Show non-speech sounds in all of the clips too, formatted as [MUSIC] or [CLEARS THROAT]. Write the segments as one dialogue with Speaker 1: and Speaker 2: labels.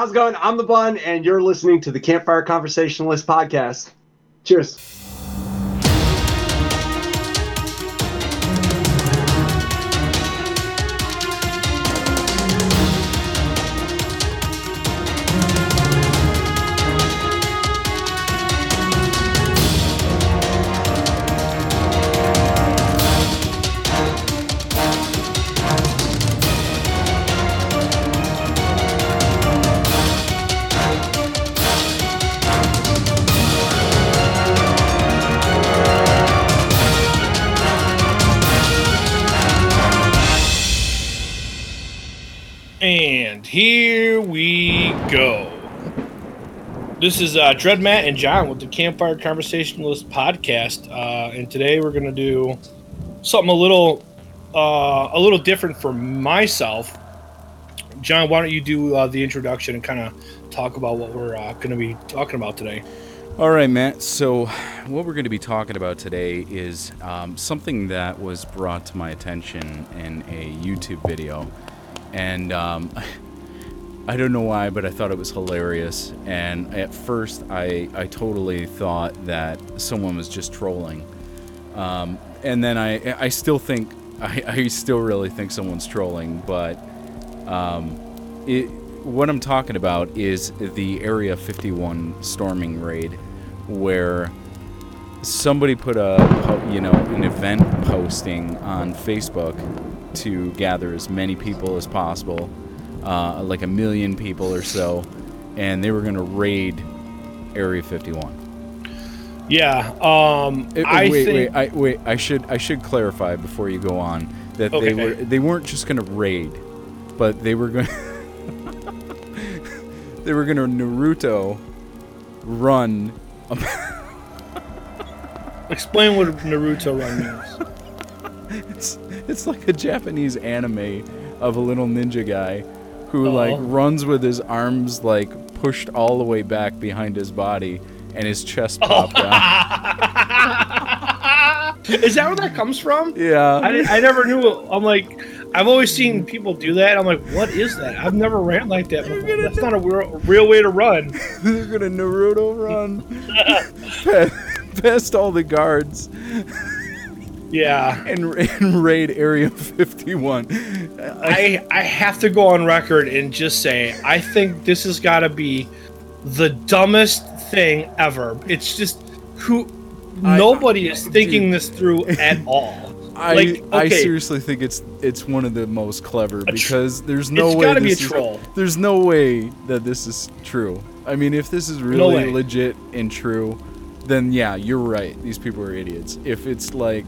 Speaker 1: how's it going? I'm the Bun, and you're listening to the Campfire Conversationalist podcast. Cheers.
Speaker 2: We go. This is uh, Dread Matt and John with the Campfire Conversationalist podcast, uh, and today we're going to do something a little, uh, a little different for myself. John, why don't you do uh, the introduction and kind of talk about what we're uh, going to be talking about today?
Speaker 3: All right, Matt. So, what we're going to be talking about today is um, something that was brought to my attention in a YouTube video. And um, [LAUGHS] I don't know why, but I thought it was hilarious. And at first, I, I totally thought that someone was just trolling. Um, and then I, I still think, [LAUGHS] I, I still really think someone's trolling, but um, it, what I'm talking about is the Area 51 storming raid, where somebody put a you know an event posting on Facebook to gather as many people as possible, uh, like a million people or so, and they were going to raid Area 51.
Speaker 2: Yeah, um,
Speaker 3: Uh,
Speaker 2: I
Speaker 3: wait,
Speaker 2: think
Speaker 3: wait, I, wait. I should I should clarify before you go on that
Speaker 2: Okay.
Speaker 3: they were they weren't just going to raid, but they were going [LAUGHS] they were going to Naruto run. [LAUGHS]
Speaker 2: explain what Naruto run means.
Speaker 3: It's it's like a Japanese anime of a little ninja guy who
Speaker 2: Oh.
Speaker 3: like runs with his arms like pushed all the way back behind his body and his chest popped out. [LAUGHS]
Speaker 2: Is that where that comes from?
Speaker 3: Yeah.
Speaker 2: I, I never knew. I'm like, I've always seen people do that. I'm like, what is that? I've never ran like that before. That's not a real, real way to run. [LAUGHS]
Speaker 3: They're gonna Naruto run [LAUGHS] pa- past all the guards
Speaker 2: Yeah.
Speaker 3: and, and raid Area 51.
Speaker 2: I I have to go on record and just say I think this has got to be the dumbest thing ever. It's just who
Speaker 3: I-
Speaker 2: nobody is
Speaker 3: dude.
Speaker 2: thinking this through at [LAUGHS] all.
Speaker 3: I
Speaker 2: Like,
Speaker 3: I seriously think it's it's one of the most clever
Speaker 2: tr-
Speaker 3: because there's no
Speaker 2: it's
Speaker 3: way
Speaker 2: gotta be a
Speaker 3: this is-
Speaker 2: troll.
Speaker 3: there's no way that this is true. I mean, if this is really legit and true, then yeah, you're right. These people are idiots. If it's like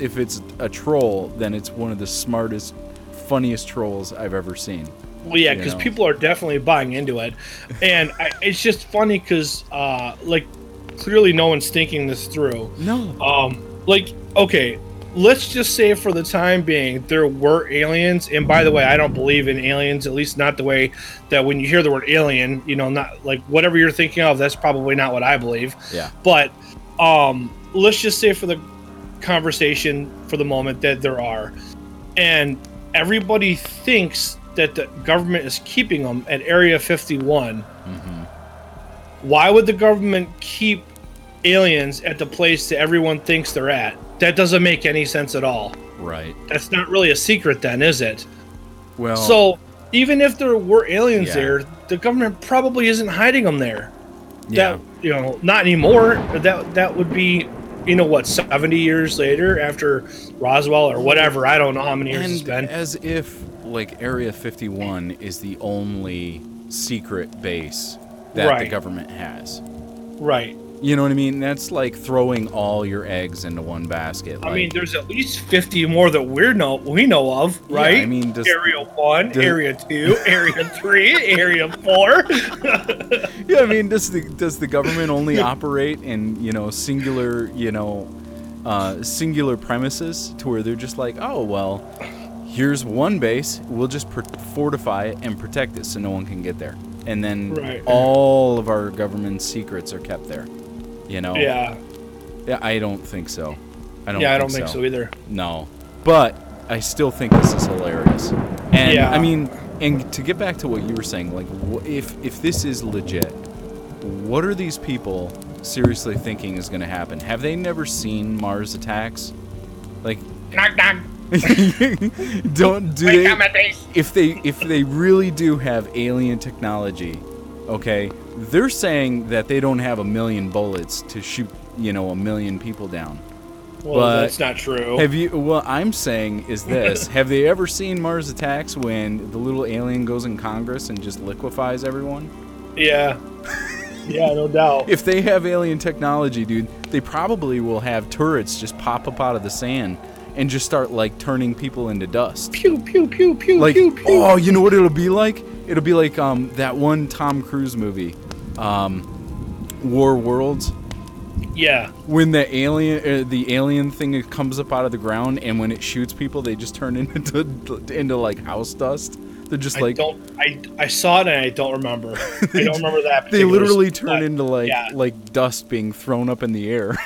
Speaker 3: if it's a troll, then it's one of the smartest, funniest trolls I've ever seen.
Speaker 2: Well, yeah, because people are definitely buying into it, and I, it's just funny because, uh, like, clearly no one's thinking this through.
Speaker 3: No.
Speaker 2: Um, like, okay, let's just say for the time being there were aliens, and by the way, I don't believe in aliens, at least not the way that when you hear the word alien, you know, not like whatever you're thinking of, that's probably not what I believe.
Speaker 3: Yeah.
Speaker 2: But um, let's just say for the conversation for the moment that there are, and everybody thinks that the government is keeping them at Area 51. Mm-hmm. Why would the government keep aliens at the place that everyone thinks they're at? That doesn't make any sense at all.
Speaker 3: Right.
Speaker 2: That's not really a secret, then, is it?
Speaker 3: Well.
Speaker 2: So, even if there were aliens
Speaker 3: Yeah.
Speaker 2: there, the government probably isn't hiding them there
Speaker 3: yeah.
Speaker 2: that you know not anymore that that would be you know what 70 years later after roswell or whatever i don't know how many years it's
Speaker 3: and
Speaker 2: been
Speaker 3: as if like Area 51 is the only secret base that the government has.
Speaker 2: right
Speaker 3: You know what I mean? That's like throwing all your eggs into one basket.
Speaker 2: i mean there's at least 50 more that we're know we know of
Speaker 3: Yeah,
Speaker 2: right
Speaker 3: I mean, does-
Speaker 2: area 1
Speaker 3: does-
Speaker 2: area 2 area 3 area 4 [LAUGHS] [LAUGHS]
Speaker 3: yeah, I mean, does the does the government only operate in you know singular you know uh, singular premises to where they're just like, oh well, here's one base, we'll just pr- fortify it and protect it so no one can get there, and then
Speaker 2: Right.
Speaker 3: all of our government secrets are kept there. You know?
Speaker 2: yeah
Speaker 3: Yeah, I don't think so. I don't.
Speaker 2: yeah i
Speaker 3: think
Speaker 2: don't think so either
Speaker 3: No, but I still think this is hilarious. And
Speaker 2: Yeah.
Speaker 3: I mean, And to get back to what you were saying, like, if if this is legit, what are these people seriously thinking is going to happen? Have they never seen Mars attacks? Like,
Speaker 2: Knock knock. [LAUGHS]
Speaker 3: don't do they?
Speaker 2: up, my face.
Speaker 3: if they if they really do have alien technology, okay, they're saying that they don't have a million bullets to shoot, you know, a million people down.
Speaker 2: Well,
Speaker 3: But-
Speaker 2: that's not true.
Speaker 3: Have you? What I'm saying is this: [LAUGHS] Have they ever seen Mars attacks when the little alien goes in Congress and just liquefies everyone?
Speaker 2: yeah. Yeah, no doubt. [LAUGHS]
Speaker 3: If they have alien technology, dude, they probably will have turrets just pop up out of the sand and just start like turning people into dust.
Speaker 2: Pew pew pew pew
Speaker 3: like
Speaker 2: pew pew.
Speaker 3: oh you know what it'll be like it'll be like um that one tom cruise movie um war worlds
Speaker 2: Yeah.
Speaker 3: when the alien uh, the alien thing comes up out of the ground and when it shoots people they just turn [LAUGHS] into into like house dust they're just
Speaker 2: I
Speaker 3: like
Speaker 2: don't. I I saw it and I don't remember. [LAUGHS] I don't remember that.
Speaker 3: they literally turn into like
Speaker 2: yeah.
Speaker 3: like dust being thrown up in the air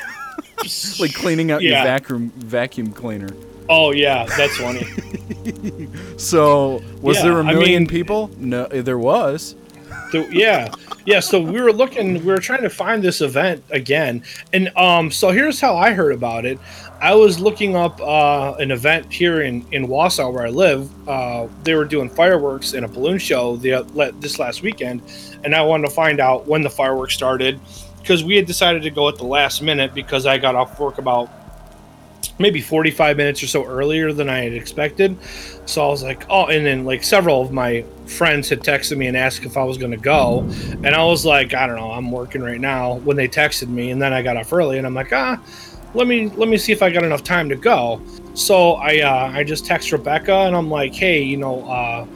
Speaker 3: [LAUGHS] like cleaning out
Speaker 2: Yeah.
Speaker 3: your vacuum vacuum cleaner
Speaker 2: Oh yeah, that's funny.
Speaker 3: so was
Speaker 2: Yeah,
Speaker 3: there a million
Speaker 2: mean-
Speaker 3: people no there was
Speaker 2: So, yeah, yeah. So we were looking, we were trying to find this event again, and um, so here's how I heard about it. I was looking up uh, an event here in in Wausau where I live. Uh, they were doing fireworks and a balloon show the this last weekend, and I wanted to find out when the fireworks started because we had decided to go at the last minute because I got off work about maybe 45 minutes or so earlier than I had expected. So I was like, oh, and then like several of my friends had texted me and asked if I was going to go. And I was like, I don't know, I'm working right now when they texted me. And then I got off early and I'm like, ah, let me, let me see if I got enough time to go. So I, uh, I just text Rebecca and I'm like, hey, you know, uh,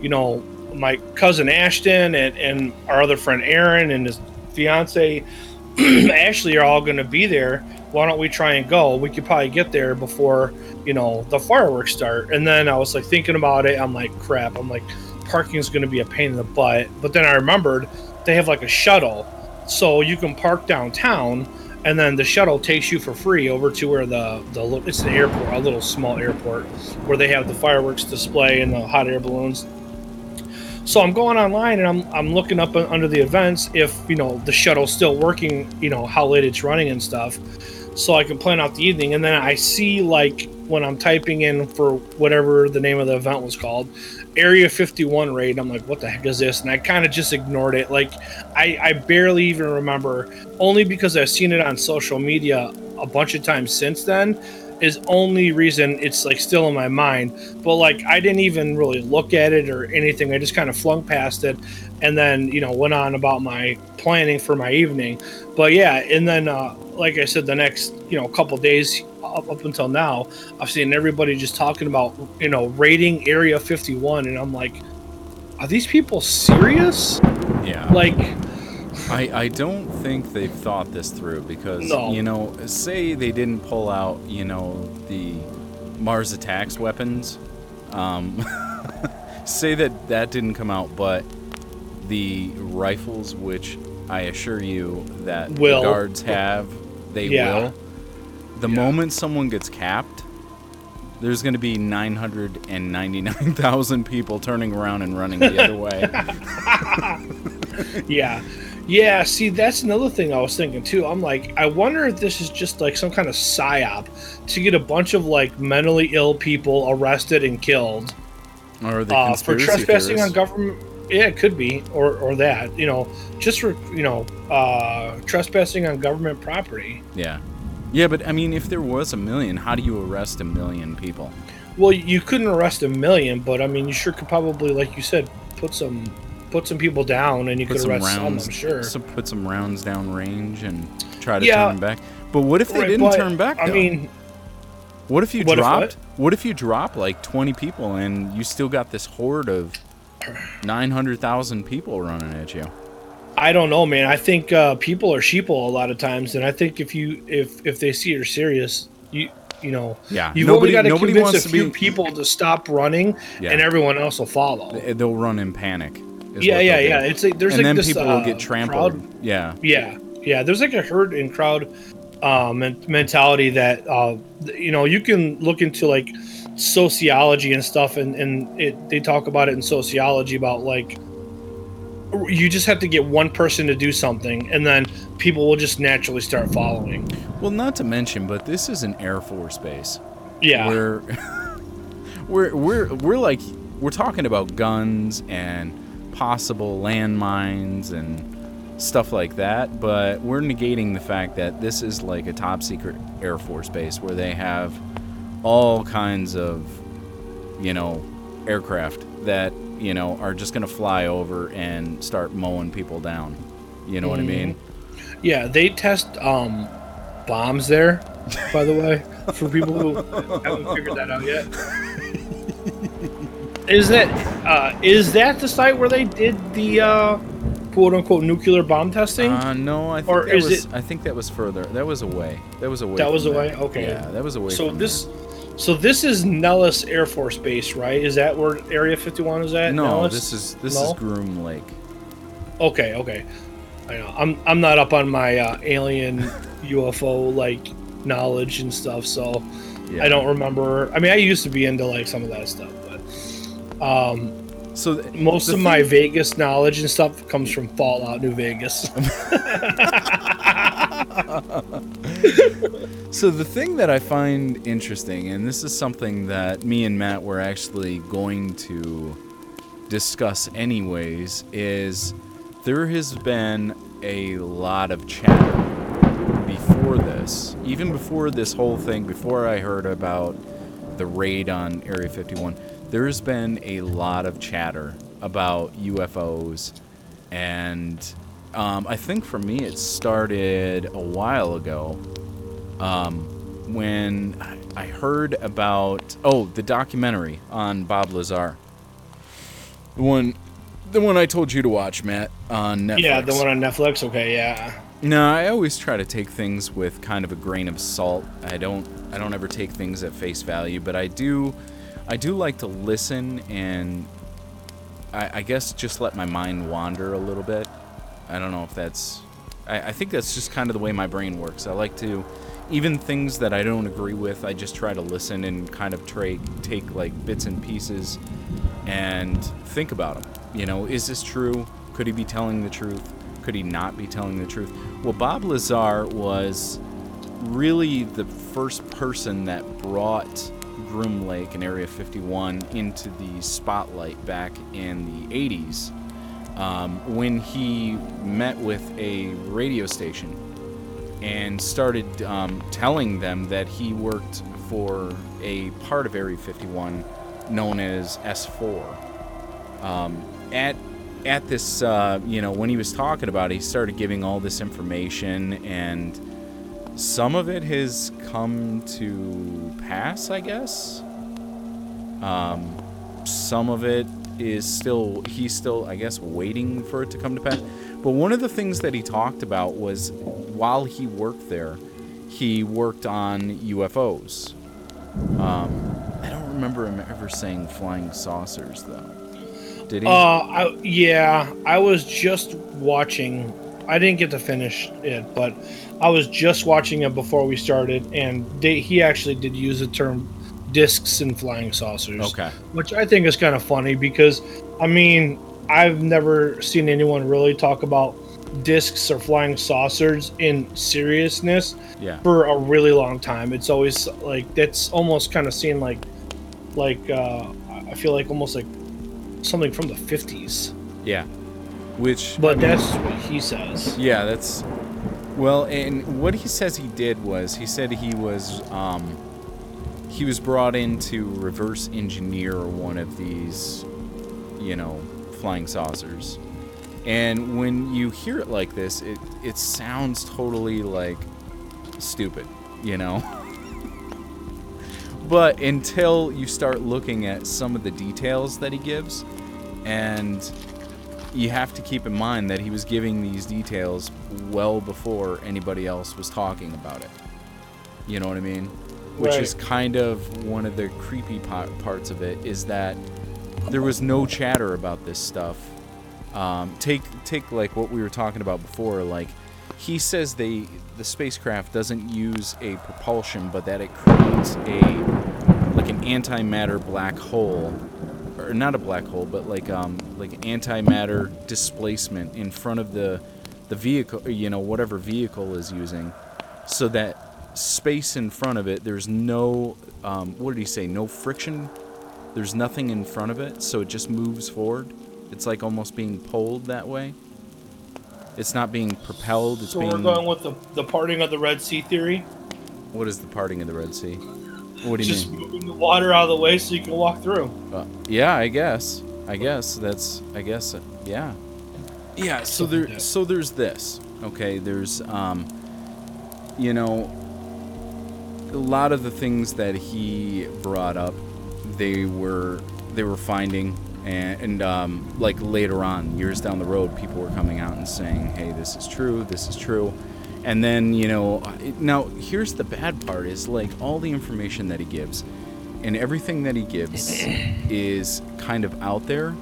Speaker 2: you know, my cousin Ashton and, and our other friend Aaron and his fiance [CLEARS THROAT] Ashley are all going to be there. Why don't we try and go? We could probably get there before you know the fireworks start. And then I was like thinking about it. I'm like, crap. I'm like, parking is going to be a pain in the butt. But then I remembered they have like a shuttle, so you can park downtown, and then the shuttle takes you for free over to where the the it's the airport, a little small airport, where they have the fireworks display and the hot air balloons. So I'm going online and I'm I'm looking up under the events if you know the shuttle's still working, you know how late it's running and stuff, so I can plan out the evening. And then I see like when I'm typing in for whatever the name of the event was called, Area 51 raid. I'm like, what the heck is this? And I kind of just ignored it. Like I I barely even remember, only because I've seen it on social media a bunch of times since then is only reason it's like still in my mind but like i didn't even really look at it or anything. I just kind of flung past it and then you know went on about my planning for my evening. But yeah and then uh, like i said the next you know couple days up, up until now i've seen everybody just talking about you know raiding area 51 and i'm like are these people serious?
Speaker 3: Yeah.
Speaker 2: Like
Speaker 3: I, I don't think they've thought this through because
Speaker 2: No.
Speaker 3: you know say they didn't pull out you know the Mars attacks weapons um, [LAUGHS] say that that didn't come out but the rifles which I assure you that the
Speaker 2: Will.
Speaker 3: guards have they
Speaker 2: Yeah.
Speaker 3: will the moment someone gets capped there's going to be 999,000 people turning around and running the other way [LAUGHS]
Speaker 2: Yeah. Yeah, see, that's another thing I was thinking too. I'm like, I wonder if this is just like some kind of psyop to get a bunch of like mentally ill people arrested and killed
Speaker 3: or the
Speaker 2: uh, for trespassing on government. Yeah, it could be, or or that, you know, just for you know, uh, trespassing on government property.
Speaker 3: Yeah. Yeah, but I mean, if there was a million, how do you arrest a million people?
Speaker 2: Well, you couldn't arrest a million, but I mean, you sure could probably, like you said, put some put some people down, and you
Speaker 3: Put
Speaker 2: could arrest
Speaker 3: rounds,
Speaker 2: some. I'm sure.
Speaker 3: some- put some rounds down range and try to
Speaker 2: Yeah.
Speaker 3: turn them back. But what if they
Speaker 2: Right,
Speaker 3: didn't
Speaker 2: but,
Speaker 3: turn back?
Speaker 2: I mean,
Speaker 3: what if you
Speaker 2: what if
Speaker 3: dropped? what if you drop like twenty people and you still got this horde of nine hundred thousand people running at you?
Speaker 2: I don't know, man. I think uh, people are sheeple a lot of times, and I think if you if if they see you're serious, you you know,
Speaker 3: Yeah,
Speaker 2: you've
Speaker 3: nobody-
Speaker 2: only got to
Speaker 3: nobody
Speaker 2: convince a
Speaker 3: to
Speaker 2: few
Speaker 3: be-
Speaker 2: people to stop running,
Speaker 3: Yeah.
Speaker 2: and everyone else will follow.
Speaker 3: They'll run in panic.
Speaker 2: Yeah, yeah, yeah.
Speaker 3: do.
Speaker 2: It's like there's
Speaker 3: and
Speaker 2: like
Speaker 3: then
Speaker 2: this
Speaker 3: people
Speaker 2: uh,
Speaker 3: will get trampled.
Speaker 2: crowd-
Speaker 3: Yeah,
Speaker 2: yeah, yeah. There's like a herd and crowd uh, men- mentality that uh, you know you can look into like sociology and stuff, and and it they talk about it in sociology about like you just have to get one person to do something, and then people will just naturally start following.
Speaker 3: Well, not to mention, but this is an Air Force base.
Speaker 2: Yeah,
Speaker 3: We're [LAUGHS] we're we're we're like we're talking about guns and possible landmines and stuff like that, but we're negating the fact that this is like a top secret Air Force base where they have all kinds of you know aircraft that you know are just going to fly over and start mowing people down. You know what I mean?
Speaker 2: yeah. They test um, bombs there, by the way, for people who [LAUGHS] haven't figured that out yet. Is that uh, is that the site where they did the uh, quote unquote nuclear bomb testing?
Speaker 3: Uh, no, I think
Speaker 2: Or
Speaker 3: that
Speaker 2: is
Speaker 3: was,
Speaker 2: it-
Speaker 3: I think that was further. That was away. That was away.
Speaker 2: That was away?
Speaker 3: there.
Speaker 2: Okay.
Speaker 3: Yeah, that was away.
Speaker 2: so this, so this is Nellis Air Force Base, right? Is that where Area 51 is at?
Speaker 3: No,
Speaker 2: Nellis?
Speaker 3: this is this
Speaker 2: No?
Speaker 3: is Groom Lake.
Speaker 2: Okay, okay. I know. I'm I'm not up on my uh, alien [LAUGHS] UFO like knowledge and stuff, so
Speaker 3: Yeah.
Speaker 2: I don't remember. I mean, I used to be into like some of that stuff, but um,
Speaker 3: So th-
Speaker 2: most of my Vegas knowledge and stuff comes from Fallout New Vegas. [LAUGHS]
Speaker 3: So the thing that I find interesting, and this is something that me and Matt were actually going to discuss anyways, is there has been a lot of chatter before this, even before this whole thing, before I heard about the raid on Area 51, there's been a lot of chatter about UFOs, and um, I think for me it started a while ago um, when I heard about oh the documentary on Bob Lazar, the one, the one I told you to watch, Matt, on Netflix.
Speaker 2: yeah, the one on Netflix. Okay, yeah.
Speaker 3: No, I always try to take things with kind of a grain of salt. I don't I don't ever take things at face value, but I do I do like to listen and I, I guess just let my mind wander a little bit. I don't know if that's I, I think that's just kind of the way my brain works. I like to even things that I don't agree with, I just try to listen and kind of tra- take like bits and pieces and think about them. You know, is this true? Could he be telling the truth? Could he not be telling the truth? Well, Bob Lazar was really the first person that brought Groom Lake and Area 51 into the spotlight back in the 80s um, when he met with a radio station and started um, telling them that he worked for a part of Area 51 known as S4. Um, at at this, uh, you know, when he was talking about it, he started giving all this information, and some of it has come to pass, I guess. Um, some of it is still, he's still, I guess, waiting for it to come to pass. But one of the things that he talked about was while he worked there, he worked on UFOs. Um, I don't remember him ever saying flying saucers, though. Did he?
Speaker 2: Uh, I, yeah, I was just watching. I didn't get to finish it, but I was just watching it before we started, and they, he actually did use the term discs and flying saucers.
Speaker 3: okay.
Speaker 2: which I think is kind of funny because, I mean, I've never seen anyone really talk about discs or flying saucers in seriousness
Speaker 3: Yeah.
Speaker 2: for a really long time. It's always like that's almost kind of seen like, like uh, I feel like almost like something from the fifties.
Speaker 3: Yeah. Which.
Speaker 2: But that's what he says.
Speaker 3: Yeah, that's. Well, and what he says he did was he said he was um, he was brought in to reverse engineer one of these, you know, flying saucers. And when you hear it like this, it it sounds totally like stupid, you know. [LAUGHS] but until you start looking at some of the details that he gives, and you have to keep in mind that he was giving these details well before anybody else was talking about it. You know what I mean? Which
Speaker 2: Right.
Speaker 3: is kind of one of the creepy parts of it is that there was no chatter about this stuff. Um, take take like what we were talking about before. Like he says they the spacecraft doesn't use a propulsion, but that it creates a like an antimatter black hole, or not a black hole, but like um like antimatter displacement in front of the the vehicle, you know, whatever vehicle is using, so that space in front of it, there's no um, what did he say? No friction. There's nothing in front of it, so it just moves forward. It's like almost being pulled that way. It's not being propelled. It's
Speaker 2: So
Speaker 3: being.
Speaker 2: we're going with the, the parting of the Red Sea theory.
Speaker 3: What is the parting of the Red Sea? What do you
Speaker 2: Just
Speaker 3: mean?
Speaker 2: moving the water out of the way so you can walk through.
Speaker 3: Uh, yeah, I guess. I guess that's. I guess. Uh, yeah. Yeah. So
Speaker 2: Something like
Speaker 3: there. So there's this. Okay. There's. Um. You know. A lot of the things that he brought up, they were they were finding, and, and um, like later on, years down the road, people were coming out and saying, "Hey, this is true. This is true." And then you know, now here's the bad part: is like all the information that he gives, and everything that he gives [CLEARS THROAT] is kind of out there.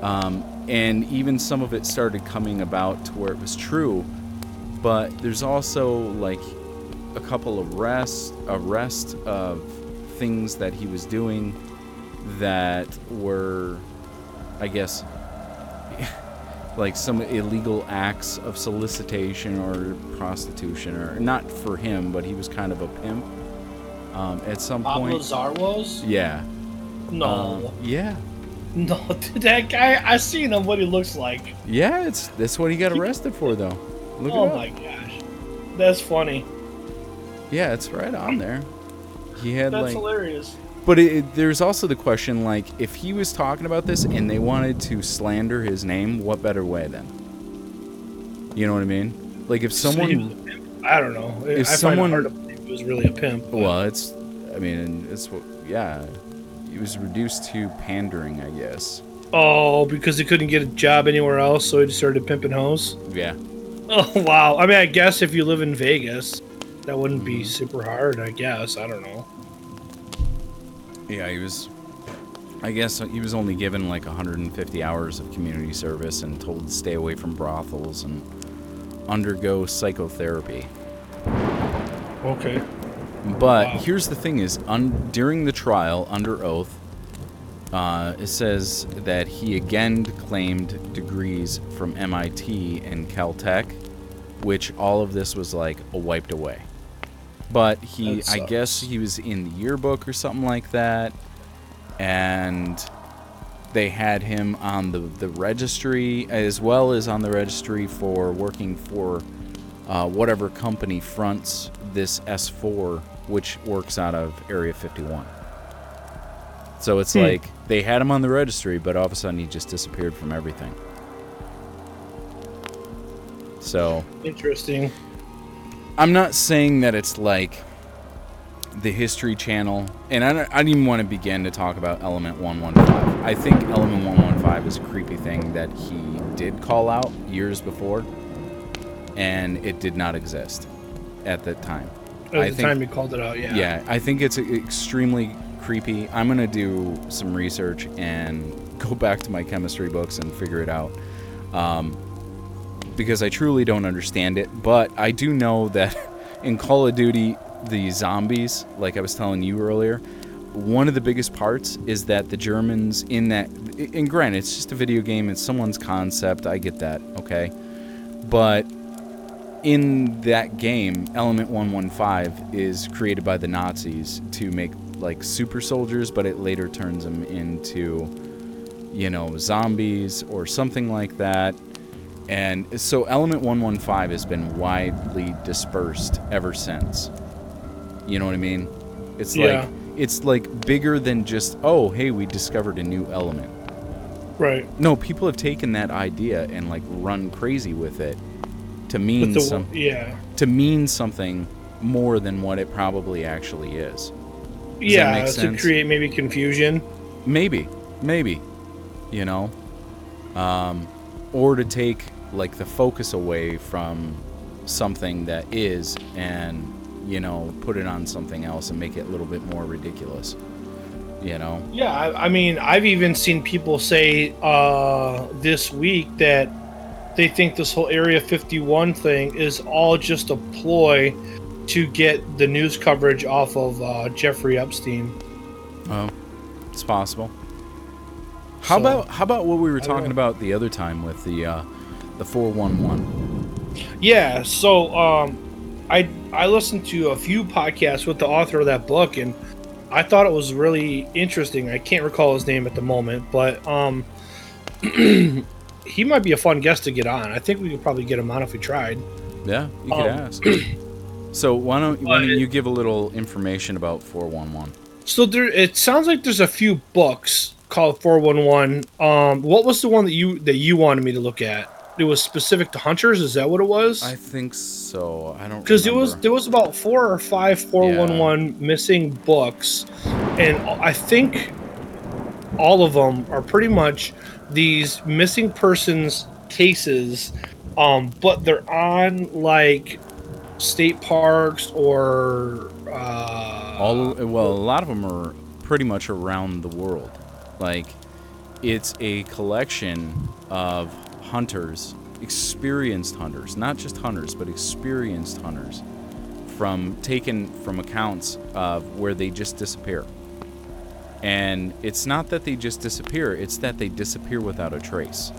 Speaker 3: Um, and even some of it started coming about to where it was true, but there's also like a couple of rest arrest of things that he was doing that were, I guess, like some illegal acts of solicitation or prostitution, or not for him, but he was kind of a pimp. Um, at some
Speaker 2: Pablo
Speaker 3: point,
Speaker 2: Zarwos?
Speaker 3: yeah,
Speaker 2: No.
Speaker 3: um, yeah,
Speaker 2: no, [LAUGHS] that guy, I seen him what he looks like.
Speaker 3: yeah. It's that's what he got arrested for, though. Look
Speaker 2: oh my gosh. That's funny.
Speaker 3: Yeah, it's right on there. He had
Speaker 2: That's
Speaker 3: like,
Speaker 2: hilarious.
Speaker 3: But it, it- there's also the question like, if he was talking about this and they wanted to slander his name, what better way then? You know what I mean? Like if someone?
Speaker 2: I don't know.
Speaker 3: if
Speaker 2: I
Speaker 3: someone-
Speaker 2: find it hard to believe he was really a pimp. but-
Speaker 3: well, it's, I mean, it's what, yeah, he was reduced to pandering, I guess.
Speaker 2: Oh, because he couldn't get a job anywhere else, so he just started pimping hoes.
Speaker 3: Yeah,
Speaker 2: Oh wow! I mean, I guess if you live in Vegas, that wouldn't be super hard. I guess I don't know.
Speaker 3: Yeah, he was. I guess he was only given like 150 hours of community service and told to stay away from brothels and undergo psychotherapy.
Speaker 2: Okay.
Speaker 3: But
Speaker 2: Wow.
Speaker 3: here's the thing: is un- during the trial, under oath, uh, it says that he again claimed degrees from MIT and Caltech, which all of this was like wiped away. But he, I guess, he was in the yearbook or something like that, and they had him on the the registry as well as on the registry for working for uh, whatever company fronts this S4, which works out of Area 51. So it's
Speaker 2: Hmm.
Speaker 3: like they had him on the registry, but all of a sudden he just disappeared from everything. So
Speaker 2: Interesting.
Speaker 3: I'm not saying that it's like the History Channel, and I don't, I don't even want to begin to talk about Element 115. I think Element 115 is a creepy thing that he did call out years before, and it did not exist at that time.
Speaker 2: At
Speaker 3: I
Speaker 2: the
Speaker 3: think-
Speaker 2: time he called it out, yeah.
Speaker 3: Yeah, I think it's extremely creepy. I'm gonna do some research and [LAUGHS] go back to my chemistry books and figure it out, um, because I truly don't understand it. But I do know that [LAUGHS] in Call of Duty, the zombies, like I was telling you earlier, one of the biggest parts is that the Germans in that, and granted, it's just a video game, it's someone's concept. I get that, okay, but in that game, Element 115 is created by the Nazis to make like super soldiers, but it later turns them into, you know, zombies or something like that. And so Element 115 has been widely dispersed ever since. You know what I mean? It's
Speaker 2: Yeah.
Speaker 3: like it's like bigger than just oh hey we discovered a new element.
Speaker 2: Right.
Speaker 3: No, people have taken that idea and like run crazy with it to mean
Speaker 2: the
Speaker 3: some
Speaker 2: yeah.
Speaker 3: to mean something more than what it probably actually is. that
Speaker 2: yeah, to create maybe confusion.
Speaker 3: Maybe, maybe, you know, um, or to take like the focus away from something that is and you know put it on something else and make it a little bit more ridiculous. You know,
Speaker 2: Yeah, I, I mean, I've even seen people say uh, this week that they think this whole Area 51 thing is all just a ploy to get the news coverage off of uh, Jeffrey Epstein.
Speaker 3: Oh, it's possible. How
Speaker 2: So-
Speaker 3: about how about what we were talking about the other time with the uh, the four one one?
Speaker 2: Yeah, so um, I I listened to a few podcasts with the author of that book, and I thought it was really interesting. I can't recall his name at the moment, but um, [CLEARS THROAT] he might be a fun guest to get on. I think we could probably get him on if we tried.
Speaker 3: Yeah, you could
Speaker 2: Um,
Speaker 3: ask. [CLEARS THROAT] So why don't why don't you give a little information about four one one?
Speaker 2: So there, it sounds like there's a few books called 411. Um, what was the one that you that you wanted me to look at? It was specific to hunters. Is that what it was?
Speaker 3: I think so. I don't
Speaker 2: because it was there was about four or five 411 missing books and i think all of them are pretty much these missing persons cases um but they're on like state parks or uh
Speaker 3: all well a lot of them are pretty much around the world like it's a collection of hunters experienced hunters not just hunters but experienced hunters from taken from accounts of where they just disappear. And it's not that they just disappear it's that they disappear without a trace.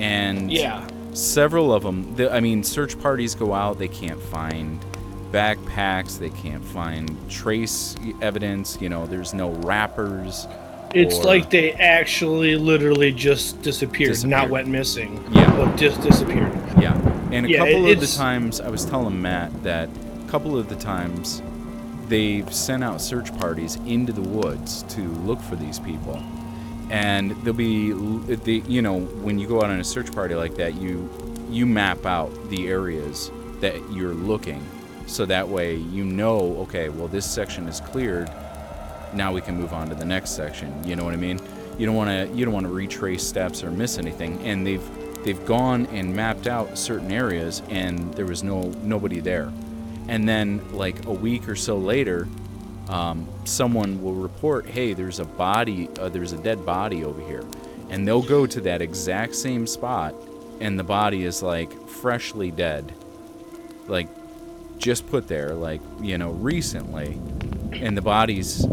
Speaker 3: And
Speaker 2: yeah.
Speaker 3: several of them the, i mean search parties go out they can't find backpacks they can't find trace evidence you know there's no wrappers
Speaker 2: it's like they actually literally just disappeared, not went missing
Speaker 3: Yeah.
Speaker 2: but just disappeared.
Speaker 3: Yeah. And a
Speaker 2: Yeah,
Speaker 3: couple
Speaker 2: it-
Speaker 3: of the times i was telling matt that a couple of the times they've sent out search parties into the woods to look for these people. And there'll be the you know when you go out on a search party like that you you map out the areas that you're looking. So that way you know okay well this section is cleared now we can move on to the next section. You know what i mean? You don't want to you don't want to retrace steps or miss anything. And they've they've gone and mapped out certain areas and there was no nobody there. And then like a week or so later um, someone will report hey there's a body uh, there's a dead body over here. And they'll go to that exact same spot and the body is like freshly dead. Like just put there like you know recently and the body's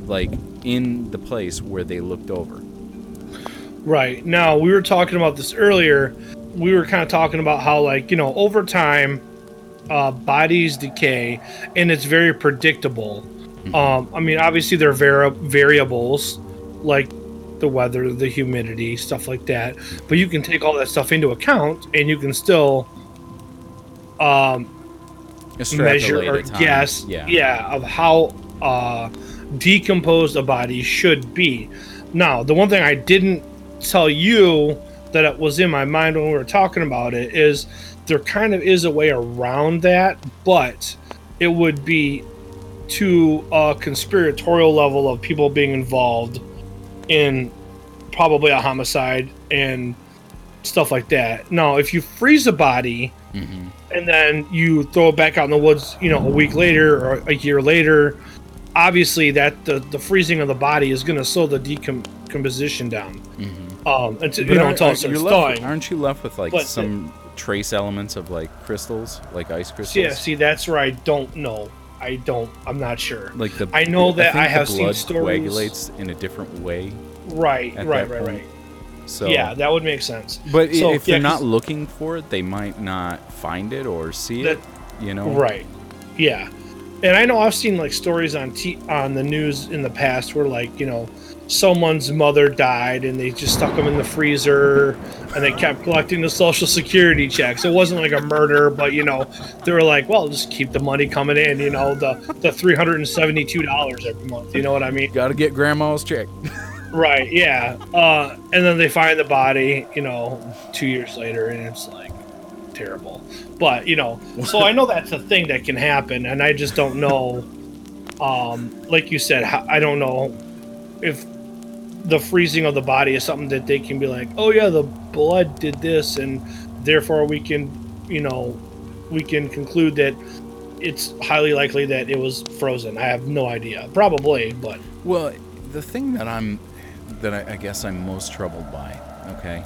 Speaker 3: like in the place where they looked over
Speaker 2: Right. Now, we were talking about this earlier. We were kind of talking about how, like, you know, over time, uh, bodies decay and it's very predictable. Um, I mean, obviously, there are vari- variables like the weather, the humidity, stuff like that. But you can take all that stuff into account and you can still um, measure or guess,
Speaker 3: yeah
Speaker 2: of how uh, decomposed a body should be. Now, the one thing I didn't tell you that it was in my mind when we were talking about it is there kind of is a way around that, but it would be to a conspiratorial level of people being involved in probably a homicide and stuff like that. Now, if you freeze a body,
Speaker 3: hmm
Speaker 2: and then you throw it back out in the woods, you know, a week later or a year later, obviously that the, the freezing of the body is going to slow the decomposition down.
Speaker 3: hmm
Speaker 2: Um, until, you know, until it starts
Speaker 3: left,
Speaker 2: thawing.
Speaker 3: aren't you left with like
Speaker 2: But-
Speaker 3: some trace elements of like crystals, like ice crystals?
Speaker 2: Yeah, see, that's where I don't know. I don't. I'm not sure.
Speaker 3: Like the
Speaker 2: I know that
Speaker 3: think
Speaker 2: I
Speaker 3: the
Speaker 2: have seen
Speaker 3: blood
Speaker 2: stories-
Speaker 3: coagulates in a different way.
Speaker 2: Right, right, right,
Speaker 3: point.
Speaker 2: right.
Speaker 3: So
Speaker 2: yeah, that would make sense.
Speaker 3: But
Speaker 2: So,
Speaker 3: if
Speaker 2: yeah,
Speaker 3: they're not looking for it, they might not find it or see it. You know,
Speaker 2: Right. Yeah. And I know I've seen like stories on t- on the news in the past where like, you know, someone's mother died and they just stuck them in the freezer and they kept collecting the social security checks. It wasn't like a murder, but you know, they were like, well, just keep the money coming in, you know, the the $372 every month, you know what I mean?
Speaker 3: Got to get grandma's check. [LAUGHS]
Speaker 2: Right, yeah. Uh and then they find the body, you know, 2 years later and it's like terrible. But, you know, so I know that's a thing that can happen and I just don't know um like you said I don't know if the freezing of the body is something that they can be like, "Oh yeah, the blood did this and therefore we can, you know, we can conclude that it's highly likely that it was frozen." I have no idea. Probably, but
Speaker 3: Well, the thing that I'm, that I, I guess I'm most troubled by, okay,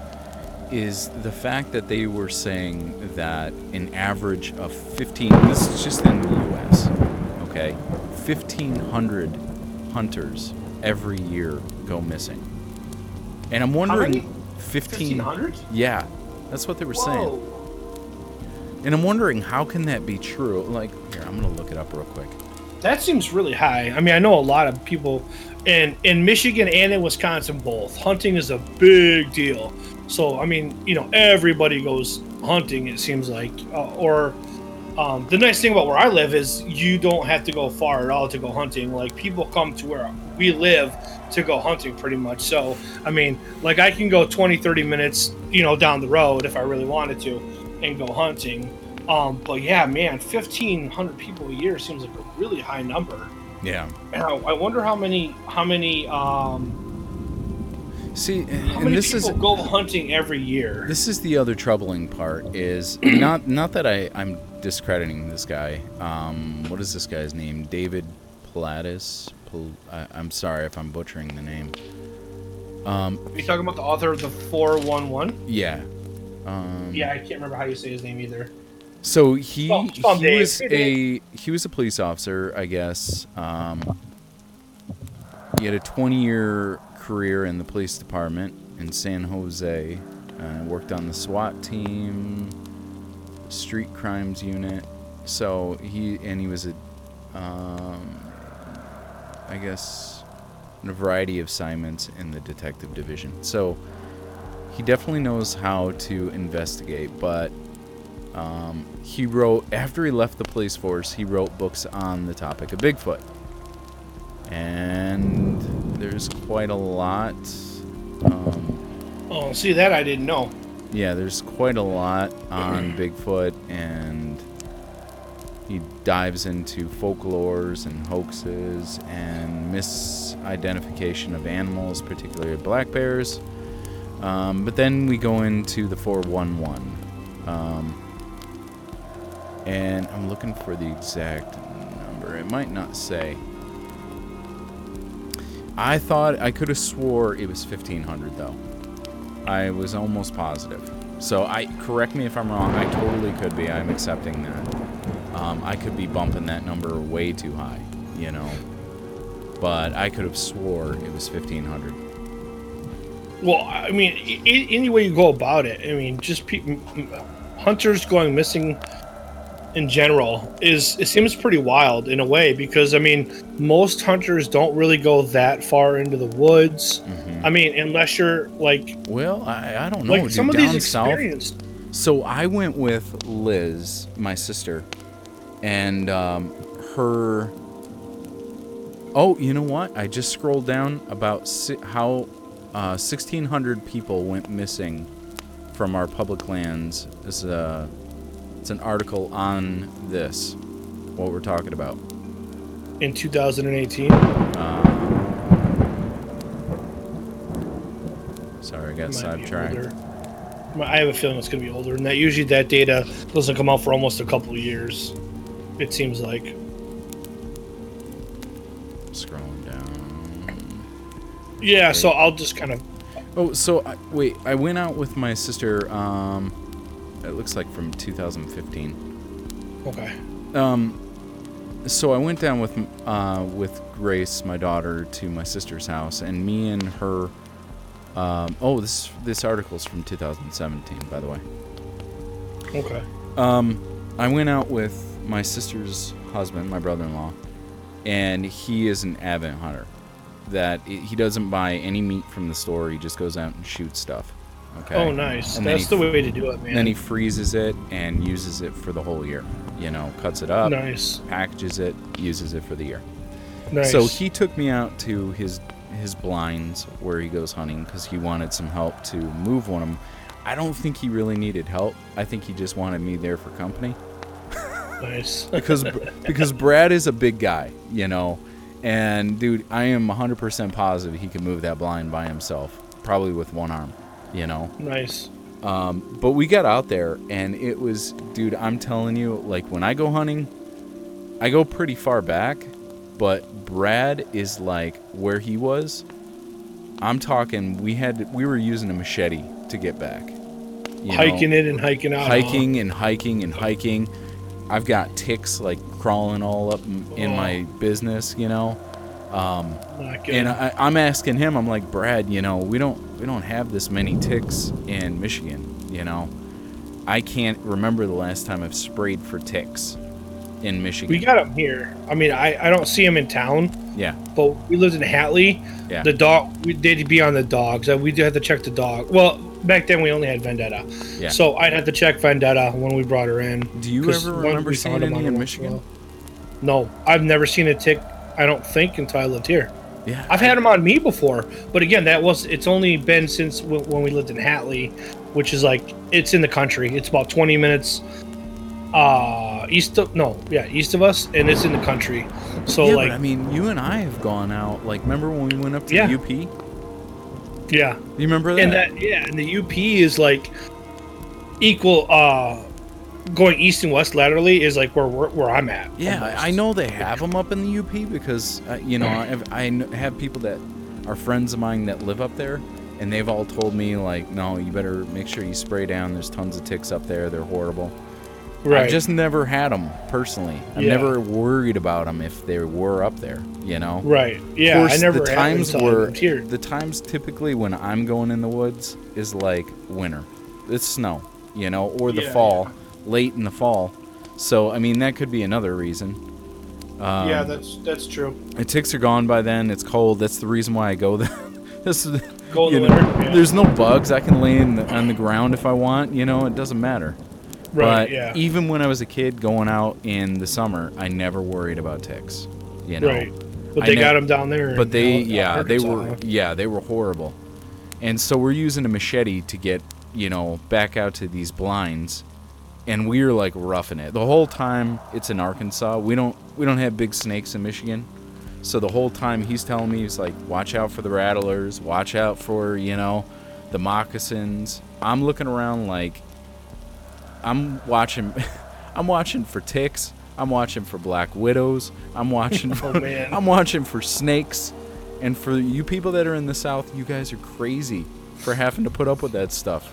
Speaker 3: is the fact that they were saying that an average of 15, this is just in the U.S., okay, 1,500 hunters every year go missing. And I'm wondering,
Speaker 2: many?
Speaker 3: 15.
Speaker 2: 1500?
Speaker 3: Yeah, that's what they were saying. And I'm wondering how can that be true? Like, here, I'm gonna look it up real quick.
Speaker 2: That seems really high. I mean, I know a lot of people in in Michigan and in Wisconsin both. Hunting is a big deal. So, I mean, you know, everybody goes hunting it seems like uh, or um, the nice thing about where I live is you don't have to go far at all to go hunting. Like people come to where we live to go hunting pretty much. So, I mean, like I can go 20, 30 minutes, you know, down the road if I really wanted to and go hunting. Um, but yeah, man, 1,500 people a year seems like a really high number.
Speaker 3: Yeah.
Speaker 2: And I, I wonder how many, how many, um,
Speaker 3: See,
Speaker 2: how
Speaker 3: and
Speaker 2: many
Speaker 3: this
Speaker 2: people
Speaker 3: is
Speaker 2: go hunting every year.
Speaker 3: this is the other troubling part is [CLEARS THROAT] not not that I I'm discrediting this guy. Um, what is this guy's name? David Pilatus. Pil- I, I'm sorry if I'm butchering the name. Um,
Speaker 2: Are you talking about the author of the 411?
Speaker 3: yeah. Um,
Speaker 2: Yeah, I can't remember how you say his name either.
Speaker 3: So he
Speaker 2: Oh,
Speaker 3: he was a he was a police officer, I guess. Um, he had a 20 year career in the police department in San Jose. Uh, worked on the SWAT team, street crimes unit. So he and he was a, um, I guess, in a variety of assignments in the detective division. So he definitely knows how to investigate, but um, he wrote after he left the police force. He wrote books on the topic of Bigfoot, and there's quite a lot. Um,
Speaker 2: Oh, see that I didn't know.
Speaker 3: yeah, there's quite a lot on [CLEARS THROAT] Bigfoot, and he dives into folklores and hoaxes and misidentification of animals, particularly black bears. Um, but then we go into the 411. Um, and I'm looking for the exact number. It might not say. I thought I could have swore it was 1500 though. I was almost positive. So I correct me if I'm wrong. I totally could be. I'm accepting that. Um, I could be bumping that number way too high, you know. But I could have swore it was 1500.
Speaker 2: Well, I mean, any way you go about it, I mean, just pe- hunters going missing in general is it seems pretty wild in a way because I mean, most hunters don't really go that far into the woods.
Speaker 3: Mhm.
Speaker 2: I mean, unless you're like
Speaker 3: Well, I, I don't know.
Speaker 2: like
Speaker 3: dude.
Speaker 2: some of these
Speaker 3: south,
Speaker 2: experienced.
Speaker 3: So I went with Liz, my sister, and um, her. Oh, you know what? I just scrolled down about si- how uh, 1,600 people went missing from our public lands. This is a, it's an article on this, what we're talking about.
Speaker 2: in 2018.
Speaker 3: Uh, sorry, I got sidetracked.
Speaker 2: I have a feeling it's going to be older than that. Usually, that data doesn't come out for almost a couple of years. It seems like.
Speaker 3: Scrolling down.
Speaker 2: Yeah, so I'll just kind of.
Speaker 3: Oh, so I, wait, I went out with my sister. Um, it looks like from 2015.
Speaker 2: Okay.
Speaker 3: Um, so I went down with uh, with Grace, my daughter, to my sister's house, and me and her. Um, oh, this this article's from 2017, by the way.
Speaker 2: Okay.
Speaker 3: Um, I went out with my sister's husband, my brother-in-law, and he is an avid hunter. That he doesn't buy any meat from the store. He just goes out and shoots stuff. Okay.
Speaker 2: Oh, nice.
Speaker 3: And
Speaker 2: That's
Speaker 3: he
Speaker 2: the way to do it, man.
Speaker 3: then he freezes it and uses it for the whole year. You know, cuts it up,
Speaker 2: nice.
Speaker 3: packages it, uses it for the year.
Speaker 2: Nice.
Speaker 3: So he took me out to his his blinds where he goes hunting because he wanted some help to move one of them. I don't think he really needed help. I think he just wanted me there for company
Speaker 2: nice. [LAUGHS]
Speaker 3: because because Brad is a big guy, you know. And dude, I am 100% positive he can move that blind by himself, probably with one arm, you know.
Speaker 2: nice.
Speaker 3: Um, but we got out there and it was, dude, I'm telling you, like when I go hunting, I go pretty far back, but Brad is like where he was. I'm talking, we had, we were using a machete to get back. you know?
Speaker 2: hiking it and hiking out.
Speaker 3: hiking and hiking and hiking. I've got ticks like crawling all up in my business, you know. Um, and I, I'm asking him, I'm like, Brad, you know, we don't we don't have this many ticks in Michigan. You know, I can't remember the last time I've sprayed for ticks in Michigan.
Speaker 2: we got them here. I mean, I, I don't see them in town,
Speaker 3: yeah,
Speaker 2: but we lived in Hatley.
Speaker 3: Yeah.
Speaker 2: The dog, we did be on the dogs. Uh, We did have to check the dog. Well, back then we only had Vendetta.
Speaker 3: Yeah.
Speaker 2: So I'd have to check Vendetta when we brought her in.
Speaker 3: Do you ever remember seeing any
Speaker 2: on
Speaker 3: in Michigan?
Speaker 2: wall. No, I've never seen a tick. I don't think until I lived here.
Speaker 3: yeah.
Speaker 2: I've had them on me before, but again, that was it's only been since w- when we lived in Hatley, which is like it's in the country. It's about 20 minutes uh east of no, yeah, east of us and it's in the country. So
Speaker 3: yeah,
Speaker 2: like
Speaker 3: I mean, you and I have gone out. Like, remember when we went up to
Speaker 2: Yeah.
Speaker 3: the UP?
Speaker 2: Yeah you
Speaker 3: remember that?
Speaker 2: And that yeah, and the UP is like equal uh going east and west laterally is like where where, where I'm at.
Speaker 3: Yeah,
Speaker 2: almost.
Speaker 3: I know they have them up in the UP because uh, you know I have, I have people that are friends of mine that live up there, and they've all told me like, no, you better make sure you spray down. There's tons of ticks up there. They're horrible.
Speaker 2: Right.
Speaker 3: I've just never had them personally. I've
Speaker 2: Yeah.
Speaker 3: never worried about them if they were up there. You know.
Speaker 2: right. Yeah,
Speaker 3: course,
Speaker 2: I never
Speaker 3: the times
Speaker 2: them until I
Speaker 3: were
Speaker 2: here.
Speaker 3: the times typically when I'm going in the woods is like winter. It's snow, you know, or the
Speaker 2: Yeah,
Speaker 3: fall, late in the fall. So I mean that could be another reason. Um,
Speaker 2: yeah, that's that's true.
Speaker 3: the ticks are gone by then. It's cold. That's the reason why I go there. [LAUGHS] this is,
Speaker 2: Go
Speaker 3: you know,
Speaker 2: winter, yeah.
Speaker 3: There's no bugs. I can lay in the, on the ground if I want. You know, it doesn't matter.
Speaker 2: Right,
Speaker 3: but
Speaker 2: yeah.
Speaker 3: even when I was a kid going out in the summer, I never worried about ticks. You know,
Speaker 2: Right. But they
Speaker 3: ne-
Speaker 2: got them down there.
Speaker 3: but they yeah they were yeah they were horrible and so we're using a machete to get you know back out to these blinds and we're like roughing it. The whole time it's in arkansas we don't we don't have big snakes in michigan. So the whole time he's telling me he's like watch out for the rattlers watch out for you know the moccasins. I'm looking around like i'm watching [LAUGHS] i'm watching for ticks i'm watching for black widows i'm watching [LAUGHS] oh, for
Speaker 2: Oh, man.
Speaker 3: i'm watching for snakes. And for you people that are in the south you guys are crazy for having to put up with that stuff.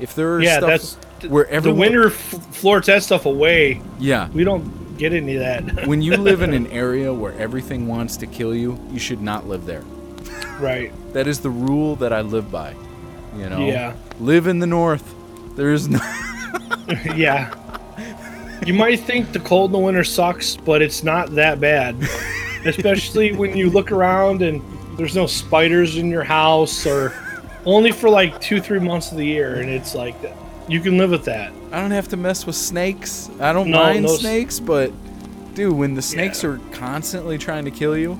Speaker 3: If there are
Speaker 2: Yeah,
Speaker 3: stuff
Speaker 2: that's
Speaker 3: where
Speaker 2: the winter f- floats that stuff away.
Speaker 3: yeah
Speaker 2: We don't get any of that. [LAUGHS]
Speaker 3: when you live in [LAUGHS] an area where everything wants to kill you you should not live there
Speaker 2: right.
Speaker 3: that is the rule that i live by you know
Speaker 2: Yeah.
Speaker 3: live in the north there is no [LAUGHS]
Speaker 2: yeah. You might think the cold in the winter sucks, but it's not that bad. Especially when you look around and there's no spiders in your house or only for like two, three months of the year. And it's like, you can live with that.
Speaker 3: I don't have to mess with snakes. I don't
Speaker 2: No,
Speaker 3: mind
Speaker 2: no
Speaker 3: snakes, but dude, when the snakes
Speaker 2: Yeah.
Speaker 3: are constantly trying to kill you,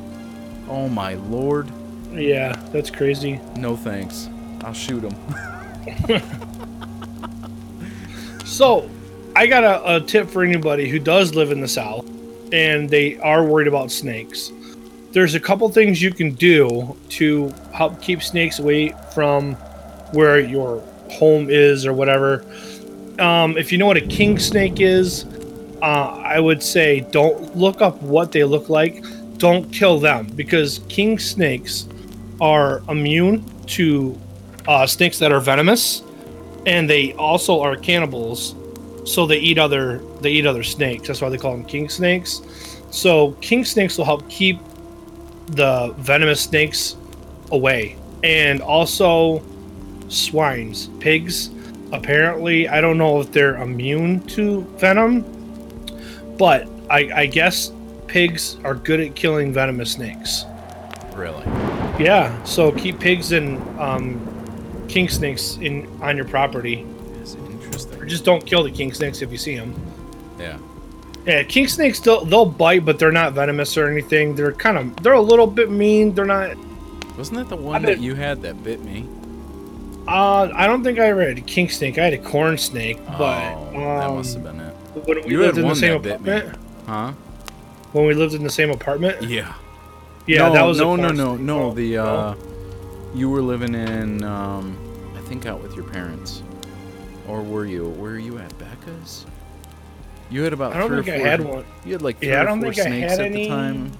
Speaker 3: oh my lord,
Speaker 2: Yeah, that's crazy.
Speaker 3: no thanks. I'll shoot them. [LAUGHS]
Speaker 2: So, I got a, a tip for anybody who does live in the South and they are worried about snakes. There's a couple things you can do to help keep snakes away from where your home is or whatever. Um, if you know what a king snake is, uh, I would say don't look up what they look like. Don't kill them because king snakes are immune to uh, snakes that are venomous and they also are cannibals so they eat other they eat other snakes that's why they call them king snakes so king snakes will help keep the venomous snakes away and also swines pigs apparently i don't know if they're immune to venom but i i guess pigs are good at killing venomous snakes
Speaker 3: Really?
Speaker 2: yeah so keep pigs and um, king snakes in on your property
Speaker 3: That's interesting.
Speaker 2: just don't kill the king snakes if you see them.
Speaker 3: Yeah.
Speaker 2: Yeah, king snakes they'll they'll bite, but they're not venomous or anything. They're kind of they're a little bit mean. They're not.
Speaker 3: Wasn't that the one
Speaker 2: bet-
Speaker 3: that you had that bit me?
Speaker 2: Uh, I don't think I ever had a king snake. I had a corn snake, but
Speaker 3: oh, that
Speaker 2: um,
Speaker 3: must have been it.
Speaker 2: when we
Speaker 3: You
Speaker 2: lived
Speaker 3: had
Speaker 2: in the same
Speaker 3: bit
Speaker 2: apartment.
Speaker 3: Huh?
Speaker 2: When we lived in the same apartment.
Speaker 3: Yeah.
Speaker 2: Yeah,
Speaker 3: no,
Speaker 2: that was
Speaker 3: no, no, no, no.
Speaker 2: Oh,
Speaker 3: The uh, you were living in, um, I think, out with your parents, or were you? Where are you at, Becca's? You had about.
Speaker 2: I don't
Speaker 3: three or
Speaker 2: think I
Speaker 3: four-
Speaker 2: had one.
Speaker 3: You had like three
Speaker 2: Yeah, I don't think I
Speaker 3: snakes
Speaker 2: had
Speaker 3: at
Speaker 2: any-
Speaker 3: the time.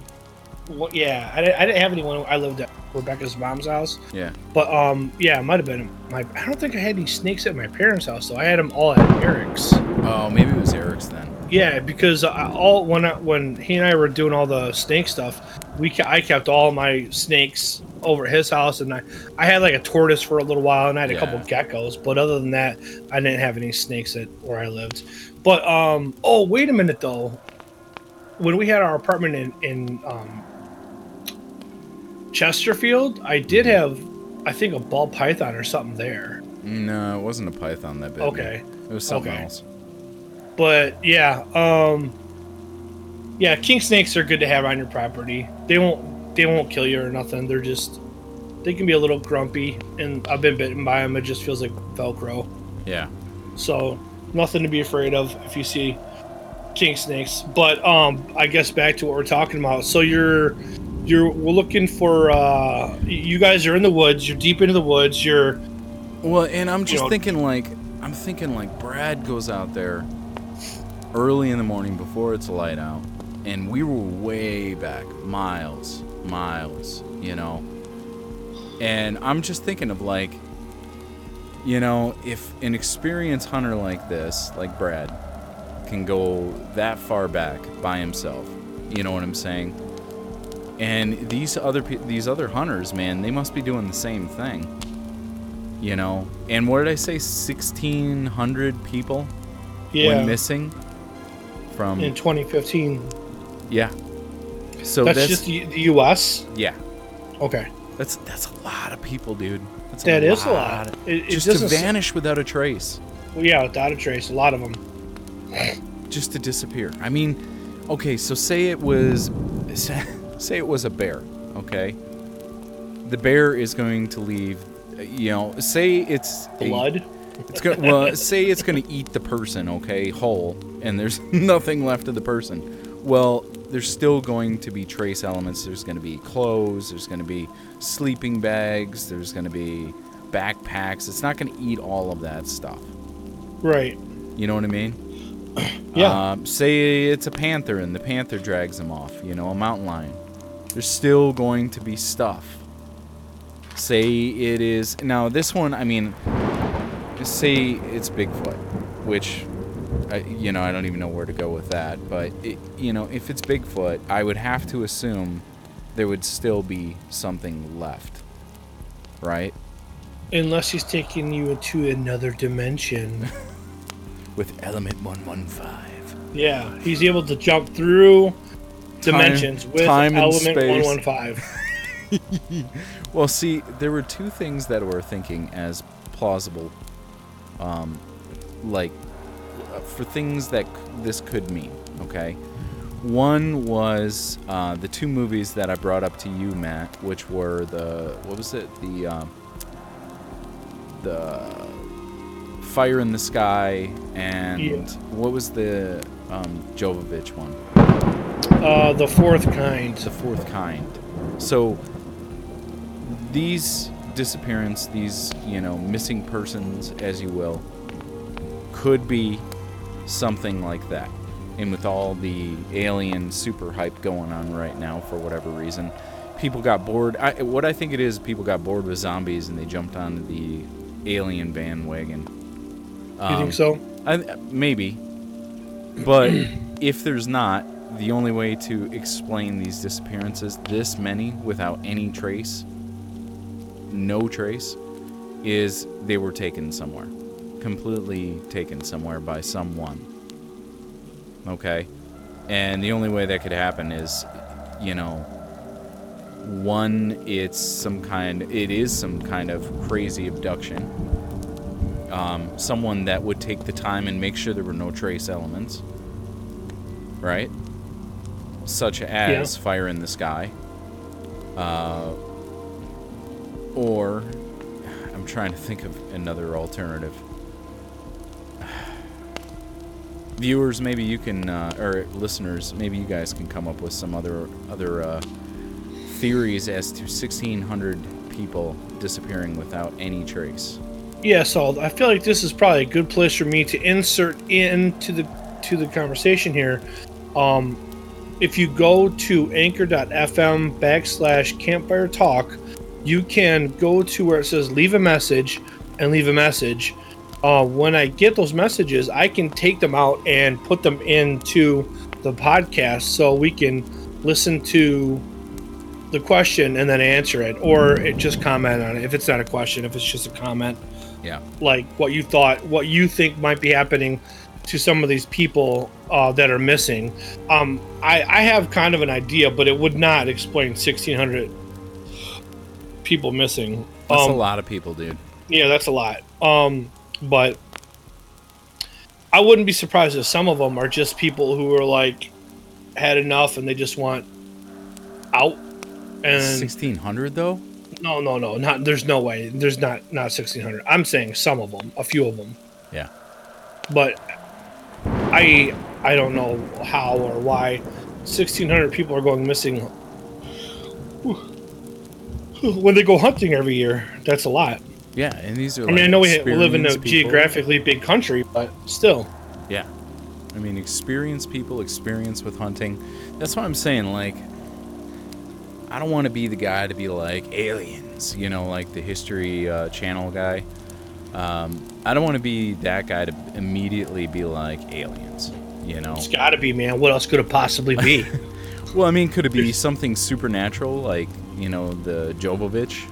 Speaker 2: Well, yeah, I didn't, I didn't have anyone. I lived at Rebecca's mom's house,
Speaker 3: Yeah.
Speaker 2: but um, yeah, it might have been my. I don't think I had any snakes at my parents' house though. I had them all at Eric's.
Speaker 3: Oh, maybe it was Eric's then.
Speaker 2: Yeah, because I, all when I, when he and I were doing all the snake stuff, we I kept all my snakes over at his house, and I I had like a tortoise for a little while, and I had a couple geckos, but other than that, I didn't have any snakes at where I lived. But um, oh wait a minute though, when we had our apartment in in um, Chesterfield, I did have I think a ball python or something there.
Speaker 3: No, it wasn't a python that bit. me.
Speaker 2: Okay.
Speaker 3: It was something
Speaker 2: Okay.
Speaker 3: else.
Speaker 2: But yeah, um yeah, king snakes are good to have on your property. They won't they won't kill you or nothing. They're just they can be a little grumpy and I've been bitten by them. It just feels like velcro.
Speaker 3: Yeah.
Speaker 2: So, nothing to be afraid of if you see king snakes. But um I guess back to what we're talking about. So you're you're we're looking for uh you guys are in the woods, you're deep into the woods, you're
Speaker 3: Well, and I'm just
Speaker 2: know-
Speaker 3: thinking like I'm thinking like Brad goes out there early in the morning before it's light out, and we were way back, miles, miles, you know. And I'm just thinking of like, you know, if an experienced hunter like this, like Brad, can go that far back by himself, you know what I'm saying? And these other these other hunters, man, they must be doing the same thing you know and what did i say 1600 people
Speaker 2: yeah
Speaker 3: went missing from
Speaker 2: in 2015.
Speaker 3: yeah so
Speaker 2: that's,
Speaker 3: that's,
Speaker 2: just the, the US.
Speaker 3: yeah
Speaker 2: Okay.
Speaker 3: that's that's a lot of people dude that's
Speaker 2: That is a lot. It, it
Speaker 3: just to vanish without a trace
Speaker 2: well, yeah, without a trace, a lot of them.
Speaker 3: just to disappear i mean okay so say it was say it was a bear okay the bear is going to leave you know say it's a-
Speaker 2: Blood.
Speaker 3: It's gonna well, say it's gonna eat the person, okay, whole, and there's [LAUGHS] nothing left of the person. Well, there's still going to be trace elements. There's gonna be clothes. There's gonna be sleeping bags. There's gonna be backpacks. It's not gonna eat all of that stuff.
Speaker 2: Right.
Speaker 3: You know what I mean?
Speaker 2: Yeah.
Speaker 3: Um, say it's a panther and the panther drags them off. You know, a mountain lion. There's still going to be stuff. Say it is now this one. I mean, say it's Bigfoot, which, I, you know, I don't even know where to go with that. But it, you know, if it's Bigfoot, I would have to assume there would still be something left, right?
Speaker 2: Unless he's taking you into another dimension. [LAUGHS]
Speaker 3: With Element One One Five.
Speaker 2: yeah, he's able to jump through dimensions with
Speaker 3: time
Speaker 2: element 115. [LAUGHS]
Speaker 3: Well, see, there were two things that were thinking as plausible, um, like uh, for things that c- this could mean. Okay, one was uh, the two movies that I brought up to you, Matt, which were the what was it the um, the Fire in the Sky and
Speaker 2: Yeah.
Speaker 3: what was the um, Jovovich one?
Speaker 2: Uh, the fourth kind.
Speaker 3: the fourth kind. So these disappearance, these you know missing persons, as you will, could be something like that. And with all the alien super hype going on right now, for whatever reason, people got bored. I, what I think it is, people got bored with zombies and they jumped onto the alien bandwagon.
Speaker 2: you
Speaker 3: Um,
Speaker 2: think so?
Speaker 3: I, maybe. But [CLEARS THROAT] if there's not, the only way to explain these disappearances, this many without any trace, no trace, is they were taken somewhere. Completely taken somewhere by someone. Okay? And the only way that could happen is, you know, one, it's some kind, it is some kind of crazy abduction um, someone that would take the time and make sure there were no trace elements, right? Such as fire in the sky. Uh, or, I'm trying to think of another alternative. [SIGHS] Viewers, maybe you can, uh, or listeners, maybe you guys can come up with some other other uh, theories as to 1,600 people disappearing without any trace.
Speaker 2: Yeah, so I feel like this is probably a good place for me to insert into the to the conversation here. Um, if you go to anchor.fm backslash campfire talk, you can go to where it says leave a message and leave a message. uh, when I get those messages, I can take them out and put them into the podcast so we can listen to the question and then answer it, or it just comment on it if it's not a question, if it's just a comment,
Speaker 3: Yeah.
Speaker 2: like what you thought, what you think might be happening to some of these people uh, that are missing. Um, I, I have kind of an idea, but it would not explain 1,600 people missing.
Speaker 3: That's
Speaker 2: Um,
Speaker 3: a lot of people, dude.
Speaker 2: yeah, that's a lot. Um, but I wouldn't be surprised if some of them are just people who are like had enough and they just want out. And
Speaker 3: Sixteen hundred though.
Speaker 2: no, no, no, not. There's no way. There's not not sixteen hundred. I'm saying some of them, a few of them.
Speaker 3: Yeah.
Speaker 2: But I I don't know how or why sixteen hundred people are going missing. [SIGHS] When they go hunting every year, that's a lot.
Speaker 3: Yeah, and these are.
Speaker 2: I
Speaker 3: Like
Speaker 2: mean, I know we, we live in a
Speaker 3: people.
Speaker 2: geographically big country, but still.
Speaker 3: Yeah. I mean, experienced people, experience with hunting. That's what I'm saying. Like, I don't want to be the guy to be like aliens, you know, like the History uh, Channel guy. Um, I don't want to be that guy to immediately be like aliens, you know.
Speaker 2: It's got to be, man. What else could it possibly be? [LAUGHS] [LAUGHS]
Speaker 3: Well, I mean, could it be something supernatural, like you know the Jovovich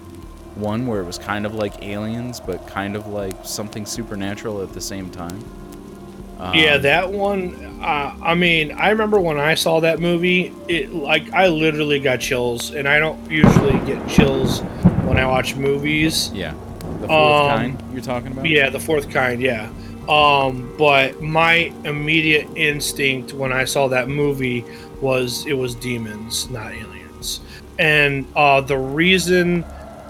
Speaker 3: one, where it was kind of like aliens, but kind of like something supernatural at the same time? Um,
Speaker 2: yeah, that one. Uh, I mean, I remember when I saw that movie. It like I literally got chills, and I don't usually get chills when I watch movies.
Speaker 3: Yeah, the fourth
Speaker 2: Um,
Speaker 3: kind you're talking about.
Speaker 2: Yeah, the fourth kind. Yeah. Um, but my immediate instinct when I saw that movie was it was demons, not aliens. And uh, the reason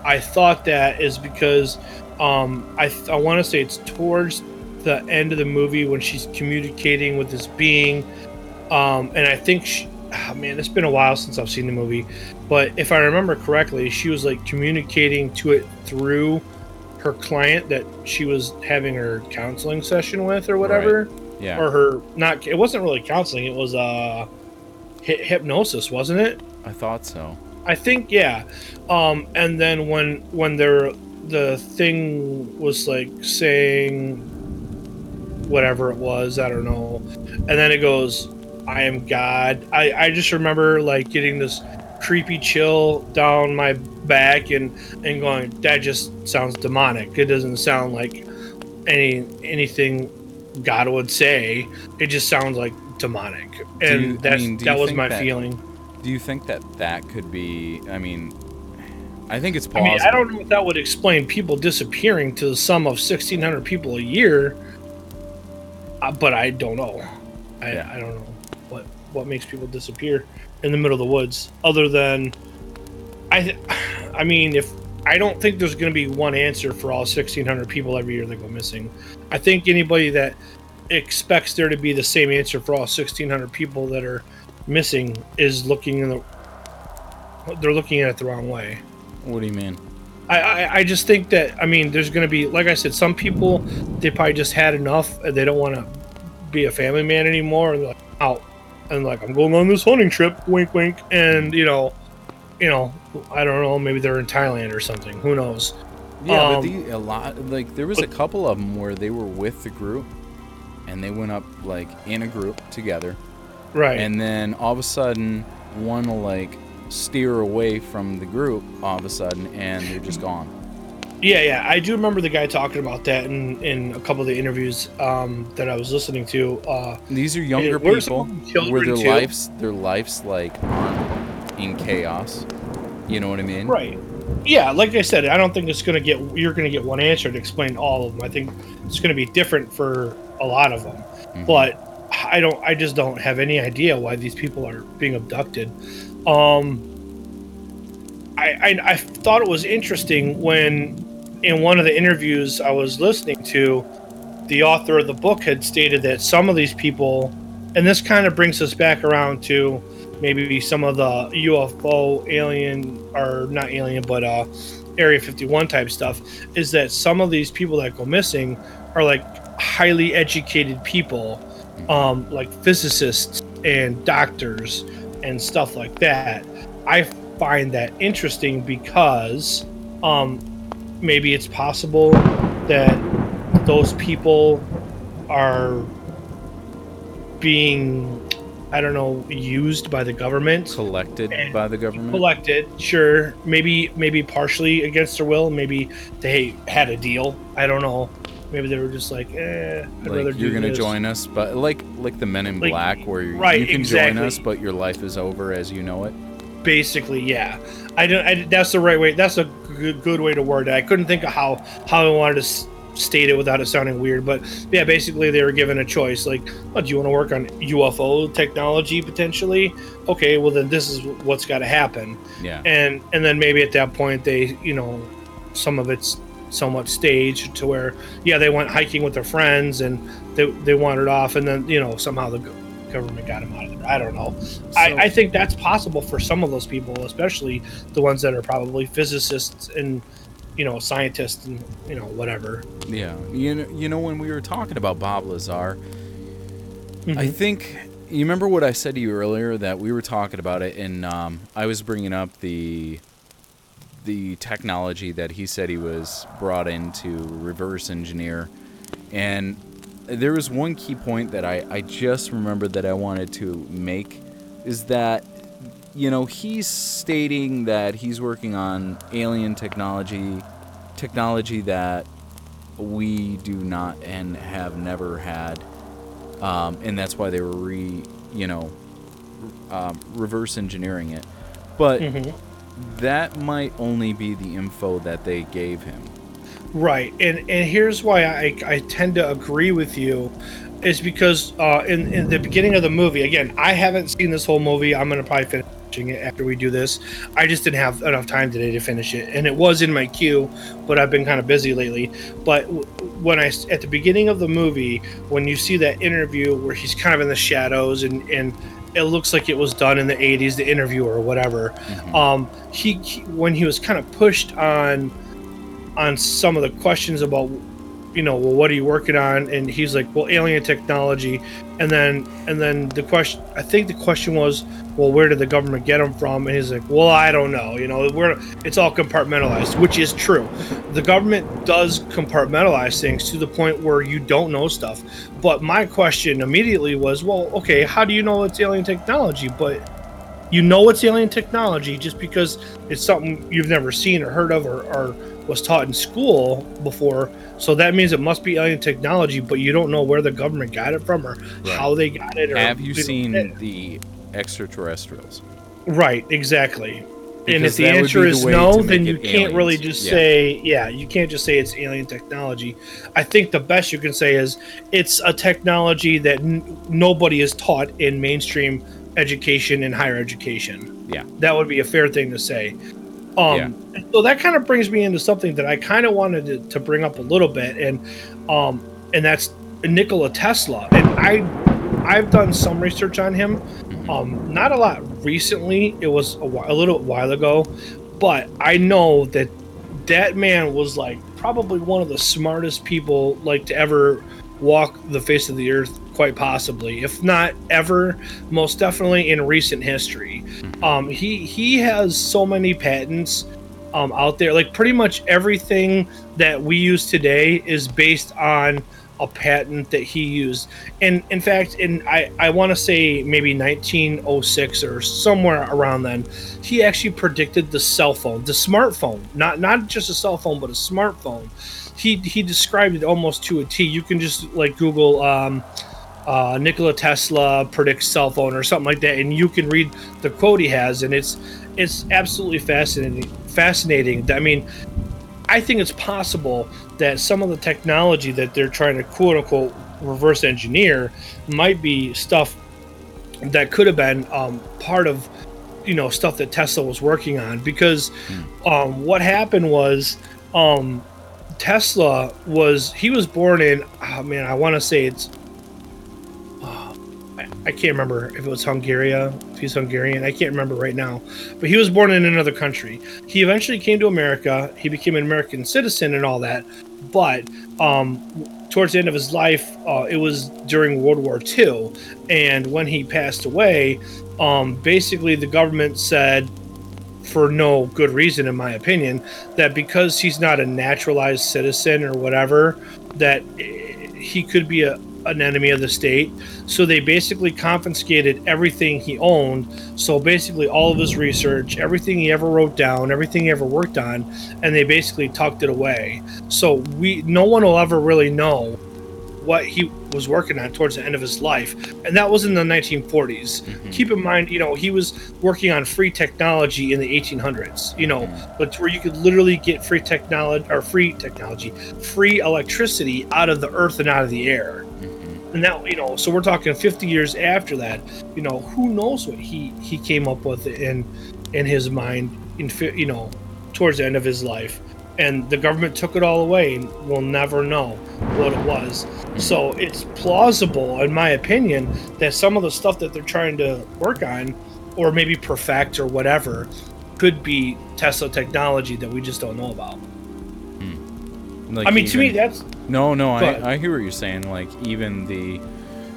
Speaker 2: I thought that is because um, I I want to say it's towards the end of the movie when she's communicating with this being, um, and I think she, ah, man, it's been a while since I've seen the movie, but if I remember correctly, she was like communicating to it through her client that she was having her counseling session with or whatever.
Speaker 3: Yeah,
Speaker 2: or her not it wasn't really counseling it was uh hy- hypnosis wasn't it?
Speaker 3: I thought so.
Speaker 2: i think yeah. Um and then when when they're the thing was like saying whatever it was i don't know. And then it goes i am god. I i just remember like getting this creepy chill down my back and and going that just sounds demonic it doesn't sound like any anything god would say it just sounds like demonic and
Speaker 3: you- I mean,
Speaker 2: that was my
Speaker 3: that-
Speaker 2: feeling
Speaker 3: Do you think that that could be? I mean, I think it's
Speaker 2: I mean, I don't know if that would explain people disappearing to the sum of 1,600 people a year, uh, but I don't know. I,
Speaker 3: Yeah.
Speaker 2: I don't know what what makes people disappear in the middle of the woods, other than I. th- I mean, if I don't think there's going to be one answer for all 1,600 people every year that go missing. I think anybody that expects there to be the same answer for all 1,600 people that are missing is looking in the. They're looking at it the wrong way.
Speaker 3: What do you mean?
Speaker 2: I, I, I just think that I mean there's gonna be like I said some people they probably just had enough and they don't want to be a family man anymore and they're like out and like I'm going on this hunting trip wink wink and you know you know I don't know maybe they're in Thailand or something who knows?
Speaker 3: Yeah,
Speaker 2: Um,
Speaker 3: but the, a lot like there was a couple of them where they were with the group, and they went up like in a group together,
Speaker 2: right.
Speaker 3: And then all of a sudden one will like steer away from the group all of a sudden, and they're just gone.
Speaker 2: Yeah yeah I do remember the guy talking about that in in a couple of the interviews um, that I was listening to uh,
Speaker 3: These are younger people where their
Speaker 2: too?
Speaker 3: lives their lives like aren't in chaos. You know what I mean?
Speaker 2: Right. Yeah, like I said, I don't think it's gonna get you're gonna get one answer to explain all of them. I think it's gonna be different for a lot of them.
Speaker 3: Mhm.
Speaker 2: But I don't. I just don't have any idea why these people are being abducted. Um, I, I I thought it was interesting when in one of the interviews I was listening to, the author of the book had stated that some of these people, and this kind of brings us back around to maybe some of the UFO alien or not alien but uh Area 51 type stuff is that some of these people that go missing are like highly educated people um like physicists and doctors and stuff like that. I find that interesting because um maybe it's possible that those people are being I don't know used by the government
Speaker 3: Collected by the government.
Speaker 2: collected sure maybe maybe partially against their will maybe they had a deal i don't know maybe they were just like eh I'd rather
Speaker 3: like
Speaker 2: do
Speaker 3: you're gonna
Speaker 2: this.
Speaker 3: join us, but like like the Men in
Speaker 2: Like,
Speaker 3: Black, where
Speaker 2: right,
Speaker 3: you can join us, but your life is over as you know it.
Speaker 2: Basically yeah. I don't I, that's the right way that's a good, good way to word it. I couldn't think of how how i wanted to s- state it without it sounding weird but yeah basically they were given a choice like oh, do you want to work on ufo technology potentially? Okay well then this is what's got to happen.
Speaker 3: Yeah.
Speaker 2: and and then maybe at that point they you know some of it's somewhat staged to where yeah they went hiking with their friends and they, they wandered off and then you know somehow the government got him out of there. I don't know. I,
Speaker 3: So-
Speaker 2: I think that's possible for some of those people especially the ones that are probably physicists and you know scientists and you know whatever.
Speaker 3: Yeah, you know, you know when we were talking about Bob Lazar, I
Speaker 2: Mhm.
Speaker 3: think you remember what I said to you earlier that we were talking about it, and um, I was bringing up the the technology that he said he was brought in to reverse engineer, and there was one key point that I, I just remembered that I wanted to make is that you know he's stating that he's working on alien technology technology that we do not and have never had um, and that's why they were re you know um, reverse engineering it but
Speaker 2: Mhm.
Speaker 3: that might only be the info that they gave him
Speaker 2: Right, and and here's why I I tend to agree with you, is because uh, in in the beginning of the movie, again, I haven't seen this whole movie. I'm gonna probably finishing it after we do this. I just didn't have enough time today to finish it, and it was in my queue, but I've been kind of busy lately. But when I at the beginning of the movie, when you see that interview where he's kind of in the shadows and and it looks like it was done in the 80s, the interview or whatever. Um, he, he when he was kind of pushed on on some of the questions about you know well what are you working on? And he's like well alien technology. And then and then the question i think the question was well where did the government get them from? And he's like well i don't know. You know we're it's all compartmentalized which is true. The government does compartmentalize things to the point where you don't know stuff. But my question immediately was well okay how do you know it's alien technology? But you know it's alien technology just because it's something you've never seen or heard of or, or was taught in school before. So that means it must be alien technology, but you don't know where the government got it from or how they got it. Or,
Speaker 3: have you seen
Speaker 2: eh,
Speaker 3: the extraterrestrials
Speaker 2: Right, exactly. and if the answer
Speaker 3: be the
Speaker 2: is no, then you can't really just
Speaker 3: Yeah.
Speaker 2: say, yeah, you can't just say it's alien technology. I think the best you can say is it's a technology that n- nobody is taught in mainstream education and higher education.
Speaker 3: Yeah.
Speaker 2: That would be a fair thing to say. Um, So that kind of brings me into something that I kind of wanted to, to bring up a little bit, and um, and that's Nikola Tesla. And I I've done some research on him. Um, not a lot recently. It was a, while, a little while ago, but I know that that man was like probably one of the smartest people like to ever walk the face of the earth quite possibly if not ever most definitely in recent history. Um he he has so many patents um out there. Like pretty much everything that we use today is based on a patent that he used. And in fact in i i want to say maybe 1906 or somewhere around then he actually predicted the cell phone the smartphone. Not not just a cell phone but a smartphone. He he described it almost to a t. You can just like google um uh, Nikola Tesla predicts cell phone or something like that, and you can read the quote he has, and it's it's absolutely fascinating. Fascinating. I mean, I think it's possible that some of the technology that they're trying to quote unquote reverse engineer might be stuff that could have been um, part of you know stuff that Tesla was working on because um, what happened was um, Tesla was he was born in oh man I want to say it's I, can't remember if it was Hungary if he's Hungarian I can't remember right now. But he was born in another country. He eventually came to America. He became an American citizen and all that. But um, towards the end of his life uh, it was during World War II and when he passed away um, basically the government said for no good reason in my opinion that because he's not a naturalized citizen or whatever that he could be a, an enemy of the state. So they basically confiscated everything he owned. So basically, all of his research, everything he ever wrote down, everything he ever worked on, and they basically tucked it away. So we, no one will ever really know what he was working on towards the end of his life, and that was in the 1940s.
Speaker 3: Mhm.
Speaker 2: Keep in mind, you know, he was working on free technology in the 1800s. You know, but where you could literally get free technology or free technology, free electricity out of the earth and out of the air. And now, you know, so we're talking 50 years after that. You know, who knows what he he came up with in in his mind in you know towards the end of his life. And the government took it all away, and we'll never know what it was. So it's plausible, in my opinion, that some of the stuff that they're trying to work on, or maybe perfect or whatever, could be Tesla technology that we just don't know about.
Speaker 3: Like
Speaker 2: I mean, to me, that's
Speaker 3: No, no, I, I hear what you're saying. Like even the,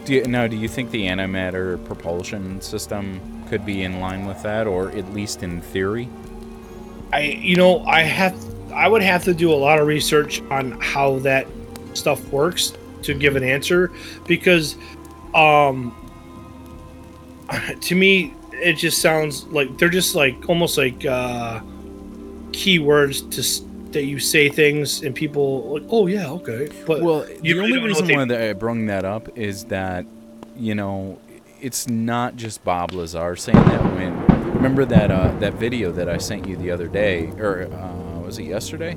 Speaker 3: do you, now do you think the antimatter propulsion system could be in line with that, or at least in theory?
Speaker 2: I you know I have I would have to do a lot of research on how that stuff works to give an answer because um [LAUGHS] to me it just sounds like they're just like almost like uh keywords to that you say things and people like oh yeah okay but
Speaker 3: Well, the
Speaker 2: really
Speaker 3: only reason
Speaker 2: they-
Speaker 3: why that I brung that up is that, you know, it's not just Bob Lazar saying that. When remember that uh, that video that I sent you the other day, or uh, was it yesterday?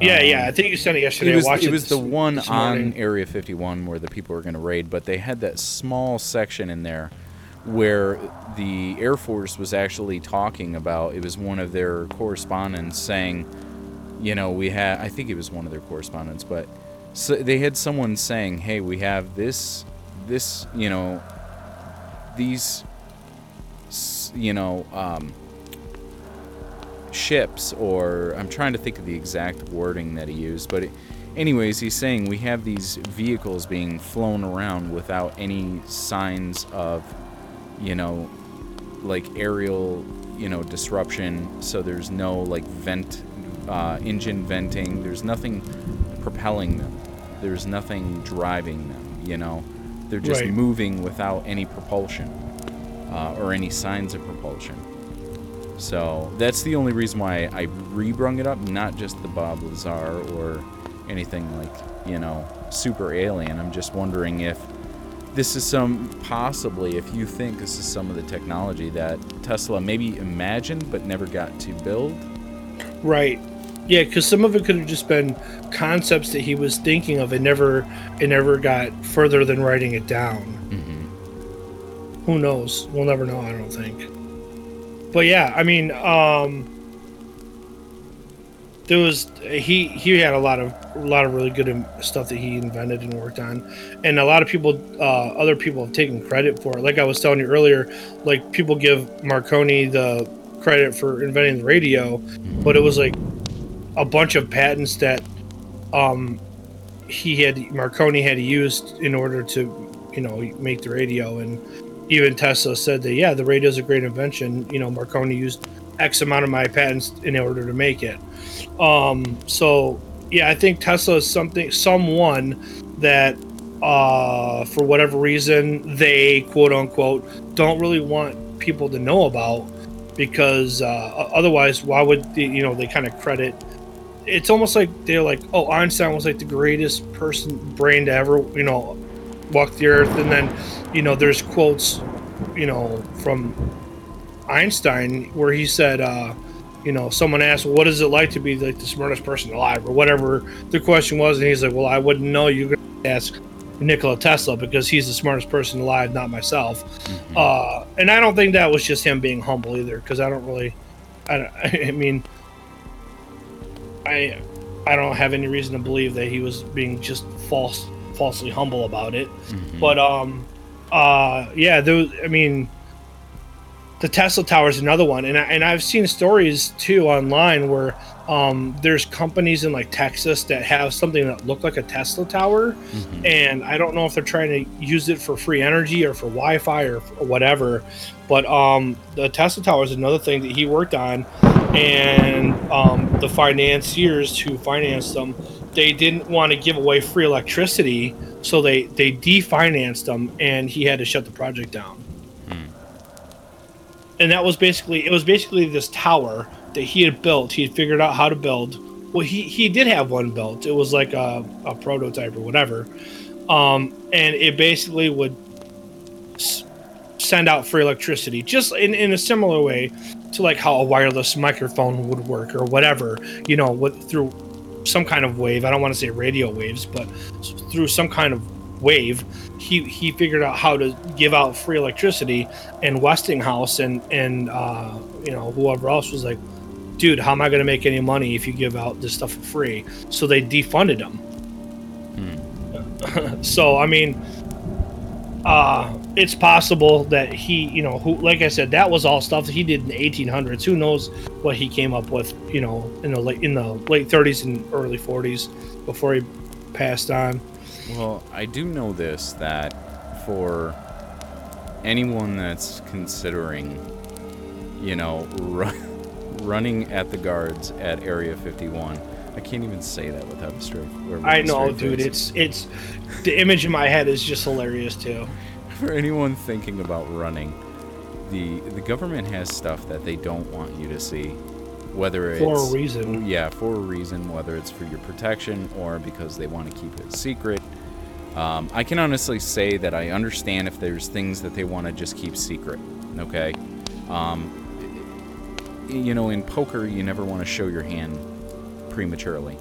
Speaker 2: yeah
Speaker 3: Um,
Speaker 2: yeah I think you sent it yesterday
Speaker 3: It was,
Speaker 2: I watched
Speaker 3: it was the one on. Area 51 where the people were going to raid, but they had that small section in there where the Air Force was actually talking about. It was one of their correspondents saying, you know, we had. I think it was one of their correspondents, but so they had someone saying, "Hey, we have this, this, you know, these, you know." Um, ships or I'm trying to think of the exact wording that he used, but it, anyways, he's saying we have these vehicles being flown around without any signs of, you know, like aerial, you know, disruption. So there's no like vent, uh, engine venting. There's nothing propelling them. There's nothing driving them. You know, they're just
Speaker 2: Right.
Speaker 3: moving without any propulsion uh, or any signs of propulsion. So that's the only reason why I rebrung it up, not just the Bob Lazar or anything like, you know, super alien. I'm just wondering if this is some, possibly, if you think this is some of the technology that Tesla maybe imagined but never got to build.
Speaker 2: Right. Yeah, because some of it could have just been concepts that he was thinking of and never it never got further than writing it down.
Speaker 3: Mm-hmm.
Speaker 2: Who knows? We'll never know, I don't think. But yeah, I mean, um there was he he had a lot of a lot of really good stuff that he invented and worked on. And a lot of people uh, other people have taken credit for it. Like i was telling you earlier like people give marconi the credit for inventing the radio but it was like a bunch of patents that um he had marconi had used in order to you know make the radio. And even tesla said that yeah the radio is a great invention. You know marconi used x amount of my patents in order to make it um so yeah i think tesla is something someone that uh for whatever reason they quote unquote don't really want people to know about because uh otherwise why would they, you know they kind of credit it's almost like they're like oh einstein was like the greatest person brain to ever you know walk the earth and then you know there's quotes you know from einstein where he said uh you know someone asked well, what is it like to be like the smartest person alive or whatever the question was and he's like well i wouldn't know you're gonna ask nikola tesla because he's the smartest person alive not myself
Speaker 3: Mm-hmm.
Speaker 2: uh and i don't think that was just him being humble either because i don't really i don't, [LAUGHS] i mean i i don't have any reason to believe that he was being just false falsely humble about it
Speaker 3: Mhm.
Speaker 2: but um uh yeah there was, i mean the tesla tower is another one and, I, and i've seen stories too online where um there's companies in like texas that have something that look like a tesla tower
Speaker 3: Mhm.
Speaker 2: and I don't know if they're trying to use it for free energy or for Wi-Fi or, or whatever. But um, the Tesla Tower is another thing that he worked on, and um, the financiers who financed them, they didn't want to give away free electricity, so they they definanced them, and he had to shut the project down. And that was basically it was basically this tower that he had built. He had figured out how to build. Well, he he did have one built. It was like a, a prototype or whatever, um, and it basically would s- send out free electricity, just in, in a similar way to like how a wireless microphone would work or whatever. You know, with through some kind of wave. I don't want to say radio waves, but through some kind of wave, he he figured out how to give out free electricity. And Westinghouse and and uh, you know whoever else was like, dude, how am I going to make any money if you give out this stuff for free? So they defunded him. [LAUGHS] so I mean, uh, it's possible that he, you know, who, like I said, that was all stuff that he did in the 1800s. Who knows what he came up with, you know, in the late in the late 30s and early 40s before he passed on.
Speaker 3: Well, I do know this that for anyone that's considering, you know, [LAUGHS] run, running at the guards at Area 51, I can't even say that without a straight.
Speaker 2: I know, dude.
Speaker 3: face.
Speaker 2: It's it's the image in my head is just hilarious too.
Speaker 3: for anyone thinking about running, the the government has stuff that they don't want you to see, whether it's
Speaker 2: For a reason.
Speaker 3: Yeah, for a reason, whether it's for your protection or because they want to keep it secret. Um, I can honestly say that I understand if there's things that they want to just keep secret. Okay, um, you know, in poker, you never want to show your hand prematurely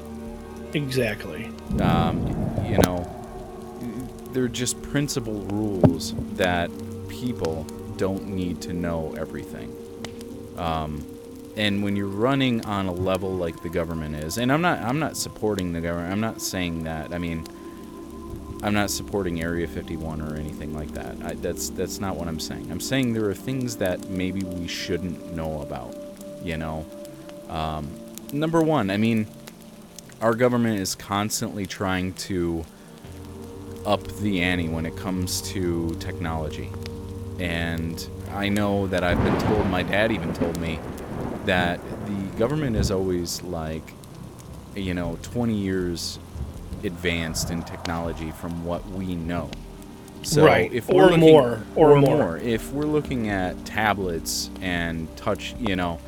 Speaker 2: Exactly.
Speaker 3: um, you know, they're just principle rules that people don't need to know everything. Um, and when you're running on a level like the government is, and I'm not, I'm not supporting the government. I'm not saying that. I mean, I'm not supporting Area 51 or anything like that. I, that's that's not what I'm saying. I'm saying there are things that maybe we shouldn't know about. You know, um, number one, I mean, our government is constantly trying to up the ante when it comes to technology. And I know that I've been told, my dad even told me, that the government is always like, you know, 20 years advanced in technology from what we know. So
Speaker 2: Right,
Speaker 3: if
Speaker 2: or
Speaker 3: we're looking,
Speaker 2: more, or
Speaker 3: or
Speaker 2: more.
Speaker 3: more, if we're looking at tablets and touch, you know,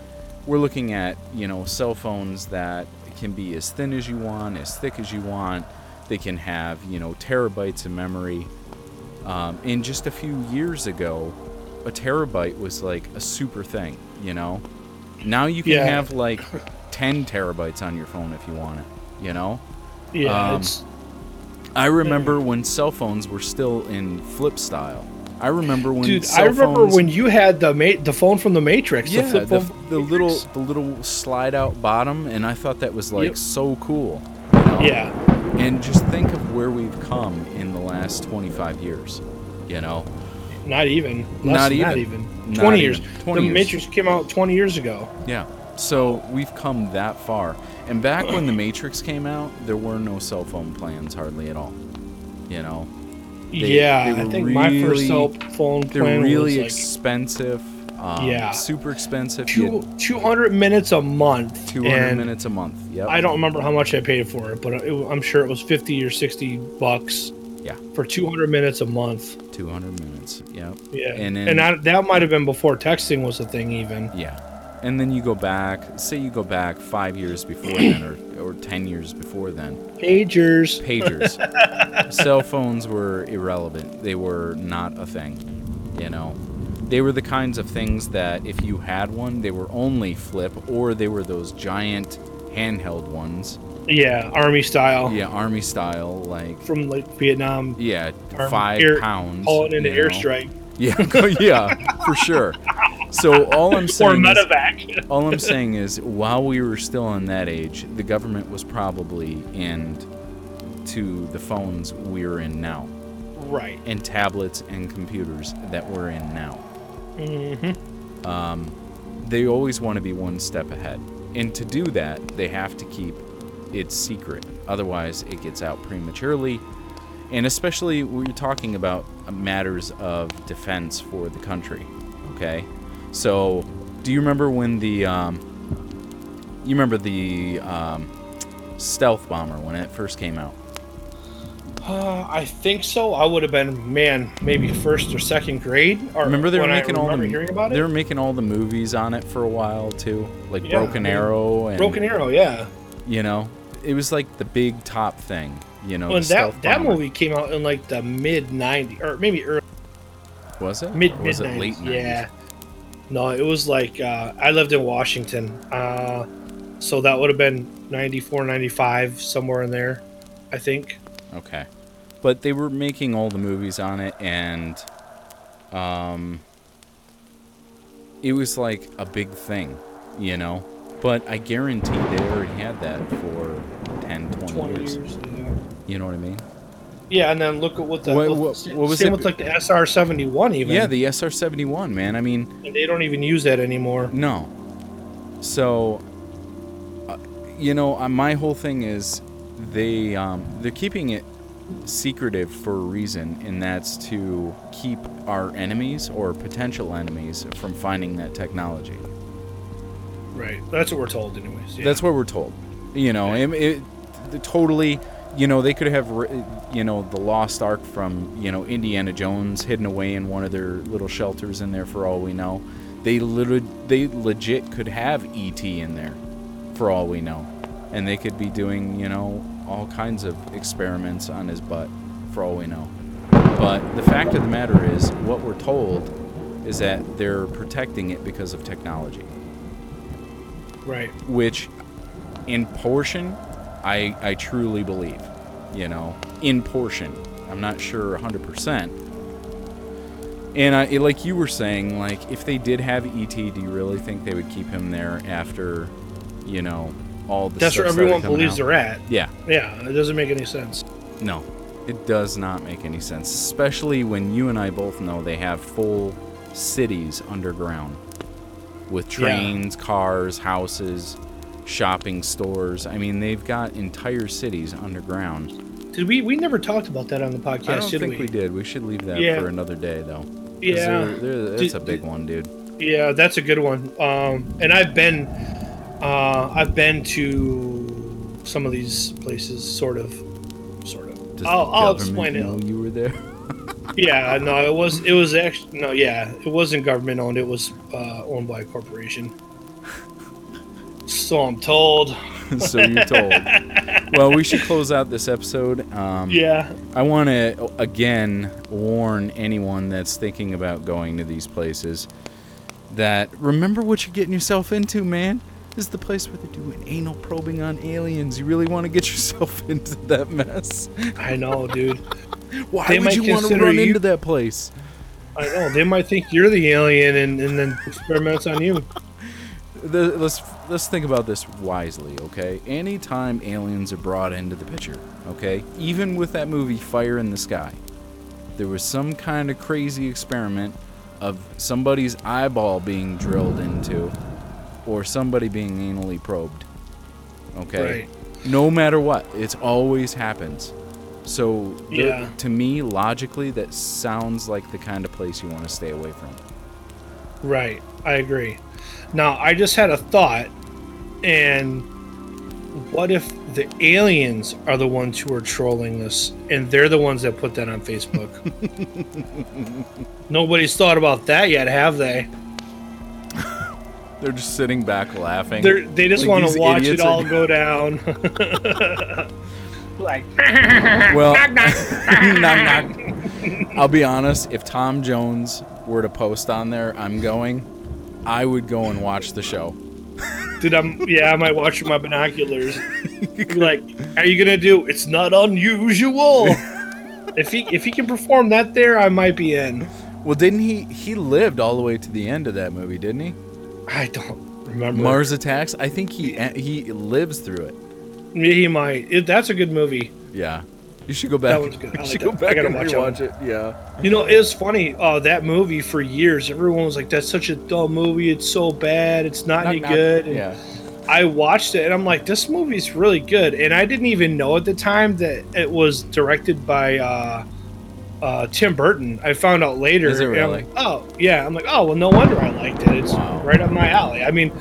Speaker 3: we're looking at you know cell phones that can be as thin as you want, as thick as you want. They can have you know terabytes of memory. Um, and just a few years ago, a terabyte was like a super thing. You know, now you can
Speaker 2: Yeah.
Speaker 3: have like 10 terabytes on your phone if you want it. You know,
Speaker 2: Yeah,
Speaker 3: Um,
Speaker 2: it's
Speaker 3: I remember when cell phones were still in flip style. I remember when
Speaker 2: dude. I remember
Speaker 3: phones-
Speaker 2: when you had the ma- the phone from the Matrix.
Speaker 3: yeah,
Speaker 2: the, flip
Speaker 3: the, the
Speaker 2: from
Speaker 3: little the little slide out bottom, and I thought that was like
Speaker 2: Yep.
Speaker 3: so cool. you know?
Speaker 2: Yeah,
Speaker 3: And just think of where we've come in the last 25 years. You know,
Speaker 2: not even.
Speaker 3: Not
Speaker 2: than Not
Speaker 3: even.
Speaker 2: even.
Speaker 3: Not
Speaker 2: Twenty
Speaker 3: even.
Speaker 2: years.
Speaker 3: 20
Speaker 2: the
Speaker 3: years.
Speaker 2: Matrix came out twenty years ago.
Speaker 3: yeah. So we've come that far. And back when the Matrix came out, there were no cell phone plans hardly at all. You know, They-
Speaker 2: yeah,
Speaker 3: they
Speaker 2: I think my first cell phone
Speaker 3: they're
Speaker 2: plan
Speaker 3: really
Speaker 2: was like
Speaker 3: expensive. Um,
Speaker 2: Yeah.
Speaker 3: super expensive.
Speaker 2: Two two hundred minutes a month.
Speaker 3: 200 minutes a month. Yep.
Speaker 2: I don't remember how much I paid for it, but it, I'm sure it was fifty or sixty bucks
Speaker 3: Yeah,
Speaker 2: for two hundred minutes a month.
Speaker 3: 200 minutes. Yep.
Speaker 2: Yeah,
Speaker 3: And
Speaker 2: and, I, that might have been before texting was a thing, even.
Speaker 3: Yeah. And then you go back, say you go back five years before then, or, or 10 years before then.
Speaker 2: Pagers.
Speaker 3: Pagers. [LAUGHS] Cell phones were irrelevant. They were not a thing. You know, they were the kinds of things that if you had one, they were only flip, or they were those giant handheld ones.
Speaker 2: Yeah, army style.
Speaker 3: Yeah, army style, like,
Speaker 2: From like Vietnam,
Speaker 3: yeah,
Speaker 2: Army
Speaker 3: five
Speaker 2: air-
Speaker 3: pounds.
Speaker 2: calling into airstrike
Speaker 3: Yeah, [LAUGHS] yeah, for sure. So all I'm
Speaker 2: or
Speaker 3: saying is. All I'm saying is, while we were still in that age, the government was probably in to the phones we're in now,
Speaker 2: right.
Speaker 3: and tablets and computers that we're in now.
Speaker 2: Mm-hmm.
Speaker 3: Um, they always want to be one step ahead, and to do that, they have to keep it secret. Otherwise, it gets out prematurely, and especially when you're talking about matters of defense for the country. Okay, so do you remember when the um, you remember the um, stealth bomber when it first came out?
Speaker 2: Uh, I think so. I would have been man, maybe first or second grade. Or
Speaker 3: Remember they were
Speaker 2: when I
Speaker 3: making all the
Speaker 2: remember hearing about it?
Speaker 3: they were making all the movies on it for a while too, like
Speaker 2: Yeah,
Speaker 3: Broken
Speaker 2: I mean,
Speaker 3: Arrow and
Speaker 2: Broken Arrow, yeah.
Speaker 3: you know, it was like the big top thing. You know, the
Speaker 2: that that
Speaker 3: bomber.
Speaker 2: movie came out in like the mid '90s or maybe early
Speaker 3: was it
Speaker 2: mid mid
Speaker 3: was it late 90s?
Speaker 2: Yeah. No, it was like uh, I lived in Washington, uh, so that would have been '94, '95, somewhere in there, I think.
Speaker 3: Okay. But they were making all the movies on it and um it was like a big thing, you know. But I guarantee they already had that for 10, 20,
Speaker 2: 20
Speaker 3: years.
Speaker 2: years.
Speaker 3: You know what I mean?
Speaker 2: Yeah, and then look at what the
Speaker 3: What-
Speaker 2: what,
Speaker 3: what- was
Speaker 2: same
Speaker 3: it?
Speaker 2: with like the SR seventy one even.
Speaker 3: Yeah, the SR-71, man. I mean,
Speaker 2: and they don't even use that anymore.
Speaker 3: no. So uh, you know, uh, my whole thing is they um they're keeping it secretive for a reason, and that's to keep our enemies or potential enemies from finding that technology.
Speaker 2: Right. That's what we're told, anyways. Yeah.
Speaker 3: That's what we're told. You know, it, it, it totally. You know, they could have, you know, the lost ark from you know Indiana Jones hidden away in one of their little shelters in there for all we know. They literally, they legit could have ET in there, for all we know, and they could be doing you know all kinds of experiments on his butt, for all we know. But the fact of the matter is, what we're told is that they're protecting it because of technology
Speaker 2: right.
Speaker 3: which in portion I I truly believe, you know, in portion. I'm not sure 100%. And I like you were saying like if they did have ET, do you really think they would keep him there after, you know, all the
Speaker 2: That's where everyone believes
Speaker 3: out?
Speaker 2: they're at.
Speaker 3: Yeah.
Speaker 2: Yeah, it doesn't make any sense.
Speaker 3: No. It does not make any sense, especially when you and I both know they have full cities underground with
Speaker 2: Yeah.
Speaker 3: trains, cars, houses, shopping stores. I mean, they've got entire cities underground.
Speaker 2: Did we? We never talked about that on the podcast,
Speaker 3: I don't think
Speaker 2: we?
Speaker 3: we did. We should leave that
Speaker 2: Yeah.
Speaker 3: for another day, though.
Speaker 2: Yeah.
Speaker 3: they're- they're- that's
Speaker 2: Did-
Speaker 3: a big one, dude.
Speaker 2: Yeah, that's a good one. Um, and I've been, uh, I've been to some of these places, sort of, sort of.
Speaker 3: Does
Speaker 2: I'll, I'll explain it.
Speaker 3: you were there. [LAUGHS]
Speaker 2: Yeah, no, it was, it was actually, no, yeah, it wasn't government owned. It was uh, owned by a corporation. So I'm told. [LAUGHS]
Speaker 3: so you're told. [LAUGHS] well, we should close out this episode. Um,
Speaker 2: Yeah,
Speaker 3: I want to again warn anyone that's thinking about going to these places that remember what you're getting yourself into, man. This is the place where they're doing anal probing on aliens. You really want to get [LAUGHS] yourself into that mess.
Speaker 2: I know, dude.
Speaker 3: Why
Speaker 2: They
Speaker 3: would you want to run
Speaker 2: you-
Speaker 3: into that place?
Speaker 2: I know. They might think you're the alien and, and then experiments on you.
Speaker 3: The, let's let's think about this wisely, okay? Anytime aliens are brought into the picture, okay? Even with that movie Fire in the Sky, there was some kind of crazy experiment of somebody's eyeball being drilled into or somebody being anally probed. Okay?
Speaker 2: Right.
Speaker 3: No matter what, it always happens. So the-
Speaker 2: Yeah.
Speaker 3: to me logically that sounds like the kind of place you want to stay away from.
Speaker 2: Right. I agree. Now, I just had a thought, and what if the aliens are the ones who are trolling this, and they're the ones that put that on Facebook? [LAUGHS] Nobody's thought about that yet, have they?
Speaker 3: They're just sitting back laughing.
Speaker 2: They're, they just
Speaker 3: Like
Speaker 2: want to watch it
Speaker 3: idiots are-
Speaker 2: all go [LAUGHS] down. [LAUGHS] like,
Speaker 3: Well, knock, knock. I'll be honest. If Tom Jones were to post on there, I'm going. I would go and watch the show.
Speaker 2: dude, I'm yeah, I might watch with my binoculars. [LAUGHS] Like, are you gonna do? It's not unusual. [LAUGHS] if he if he can perform that there, I might be in.
Speaker 3: Well, didn't he? He lived all the way to the end of that movie, didn't he?
Speaker 2: I don't remember.
Speaker 3: Mars Attacks. I think he he lives through it.
Speaker 2: Yeah, he might. It, that's a good movie.
Speaker 3: Yeah. You should go back.
Speaker 2: one's good. [LAUGHS] I
Speaker 3: You should
Speaker 2: that.
Speaker 3: go back and
Speaker 2: watch that
Speaker 3: it. Yeah.
Speaker 2: You know, it's funny. Uh, that movie for years, everyone was like, "That's such a dumb movie. It's so bad. It's not any
Speaker 3: Knock, knock.
Speaker 2: good." And
Speaker 3: Yeah.
Speaker 2: I watched it and I'm like, "This movie's really good." And I didn't even know at the time that it was directed by uh, uh, Tim Burton. I found out later.
Speaker 3: Is it really?
Speaker 2: like, oh, yeah. I'm like, oh, well, no wonder I liked it. It's
Speaker 3: Wow.
Speaker 2: right up my alley. I mean,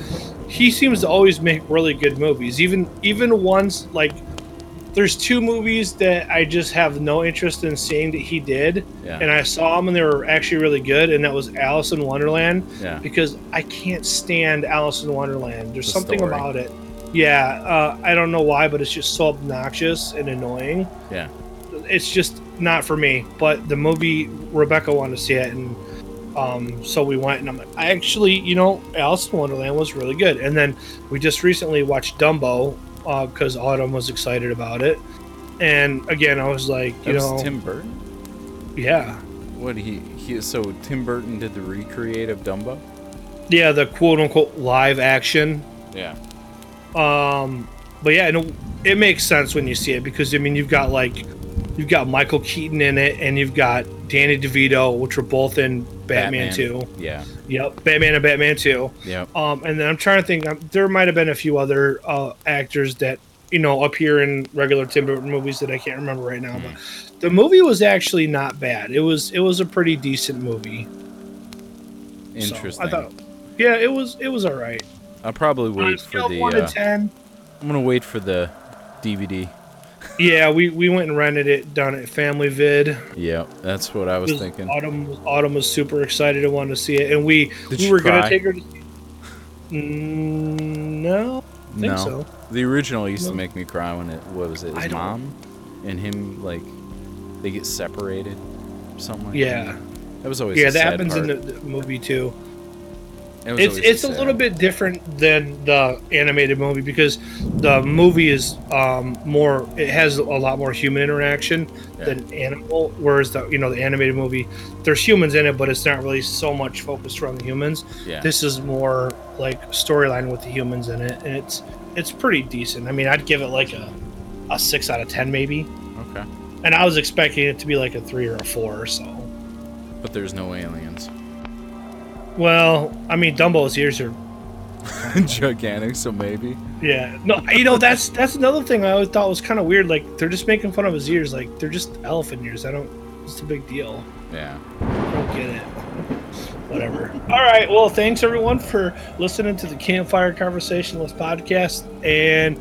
Speaker 2: he seems to always make really good movies. Even even ones like there's two movies that I just have no interest in seeing that he did,
Speaker 3: Yeah.
Speaker 2: and I saw them and they were actually really good. And that was Alice in Wonderland
Speaker 3: yeah.
Speaker 2: because I can't stand Alice in Wonderland. There's
Speaker 3: The
Speaker 2: something
Speaker 3: story.
Speaker 2: about it. Yeah, uh, I don't know why, but it's just so obnoxious and annoying.
Speaker 3: Yeah.
Speaker 2: It's just not for me. But the movie, Rebecca wanted to see it, and um, so we went. And I'm like, I actually, you know, Alice in Wonderland was really good. And then we just recently watched Dumbo because Autumn was excited about it. And again, I was like, you
Speaker 3: That
Speaker 2: know,
Speaker 3: Tim Burton.
Speaker 2: yeah,
Speaker 3: What he he so Tim Burton did the recreate of Dumbo.
Speaker 2: yeah, the quote unquote live action
Speaker 3: Yeah.
Speaker 2: Um, but yeah, no, it makes sense when you see it because I mean you've got like you've got Michael Keaton in it, and you've got Danny DeVito, which were both in Batman,
Speaker 3: Batman.
Speaker 2: 2.
Speaker 3: Yeah.
Speaker 2: Yep, Batman and Batman 2.
Speaker 3: Yep.
Speaker 2: Um, and then I'm trying to think. Um, there might have been a few other uh, actors that you know appear in regular Tim Burton movies that I can't remember right now. But the movie was actually not bad. It was it was a pretty decent movie. So,
Speaker 3: Interesting.
Speaker 2: I thought, yeah, it was it was all right.
Speaker 3: I'll probably wait for the.
Speaker 2: one to
Speaker 3: Uh,
Speaker 2: ten.
Speaker 3: I'm gonna wait for the DVD.
Speaker 2: Yeah, we, we went and rented it down at Family Vid.
Speaker 3: Yeah, that's what I was thinking.
Speaker 2: Autumn Autumn was super excited and wanted to see it, and we
Speaker 3: Did
Speaker 2: we were
Speaker 3: cry?
Speaker 2: gonna take her. to Mm, no, I think
Speaker 3: no,
Speaker 2: so.
Speaker 3: the original used
Speaker 2: No.
Speaker 3: to make me cry when it. What was it? His mom and him like they get separated, or something like
Speaker 2: Yeah,
Speaker 3: that. That was always
Speaker 2: yeah, that happens
Speaker 3: part.
Speaker 2: in the, the movie too. It's it's a little bit different than the animated movie because the movie is um, more. It has a lot more human interaction
Speaker 3: Yeah.
Speaker 2: than animal. Whereas the you know the animated movie, there's humans in it, but it's not really so much focused around the humans.
Speaker 3: Yeah.
Speaker 2: This is more like storyline with the humans in it, and it's it's pretty decent. I mean, I'd give it like a a six out of ten maybe,
Speaker 3: okay,
Speaker 2: and I was expecting it to be like a three or a four. or So,
Speaker 3: but there's no aliens.
Speaker 2: Well, I mean, Dumbo's ears are [LAUGHS]
Speaker 3: Gigantic, so maybe.
Speaker 2: yeah. No, you know that's that's another thing I always thought was kind of weird. Like they're just making fun of his ears, like they're just elephant ears. I don't. It's a big deal.
Speaker 3: Yeah.
Speaker 2: I don't get it. Whatever. All right. Well, thanks everyone for listening to the Campfire Conversationalist podcast, and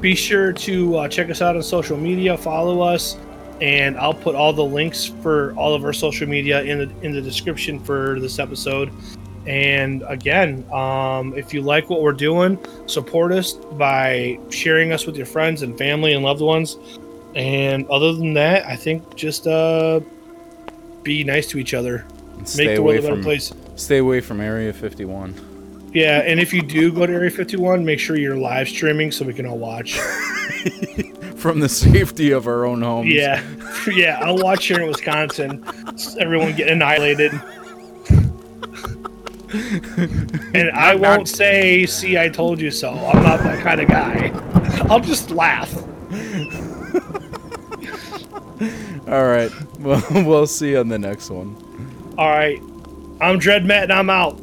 Speaker 2: be sure to uh, check us out on social media. Follow us, and I'll put all the links for all of our social media in the in the description for this episode. And again, um, if you like what we're doing, support us by sharing us with your friends and family and loved ones. And other than that, I think just uh, be nice to each other.
Speaker 3: Stay
Speaker 2: Make the
Speaker 3: away
Speaker 2: world a better
Speaker 3: from
Speaker 2: place.
Speaker 3: stay away from Area 51.
Speaker 2: Yeah, and if you do go to Area 51, make sure you're live streaming so we can all watch. [LAUGHS]
Speaker 3: From the safety of our own homes.
Speaker 2: Yeah, [LAUGHS] yeah, I'll watch here in Wisconsin. Everyone get annihilated. And I won't say, "See, I told you so." I'm not that kind of guy. I'll just laugh. [LAUGHS]
Speaker 3: All right. [LAUGHS] Well, we'll see you on the next one.
Speaker 2: All right, I'm Dread Matt, and I'm out.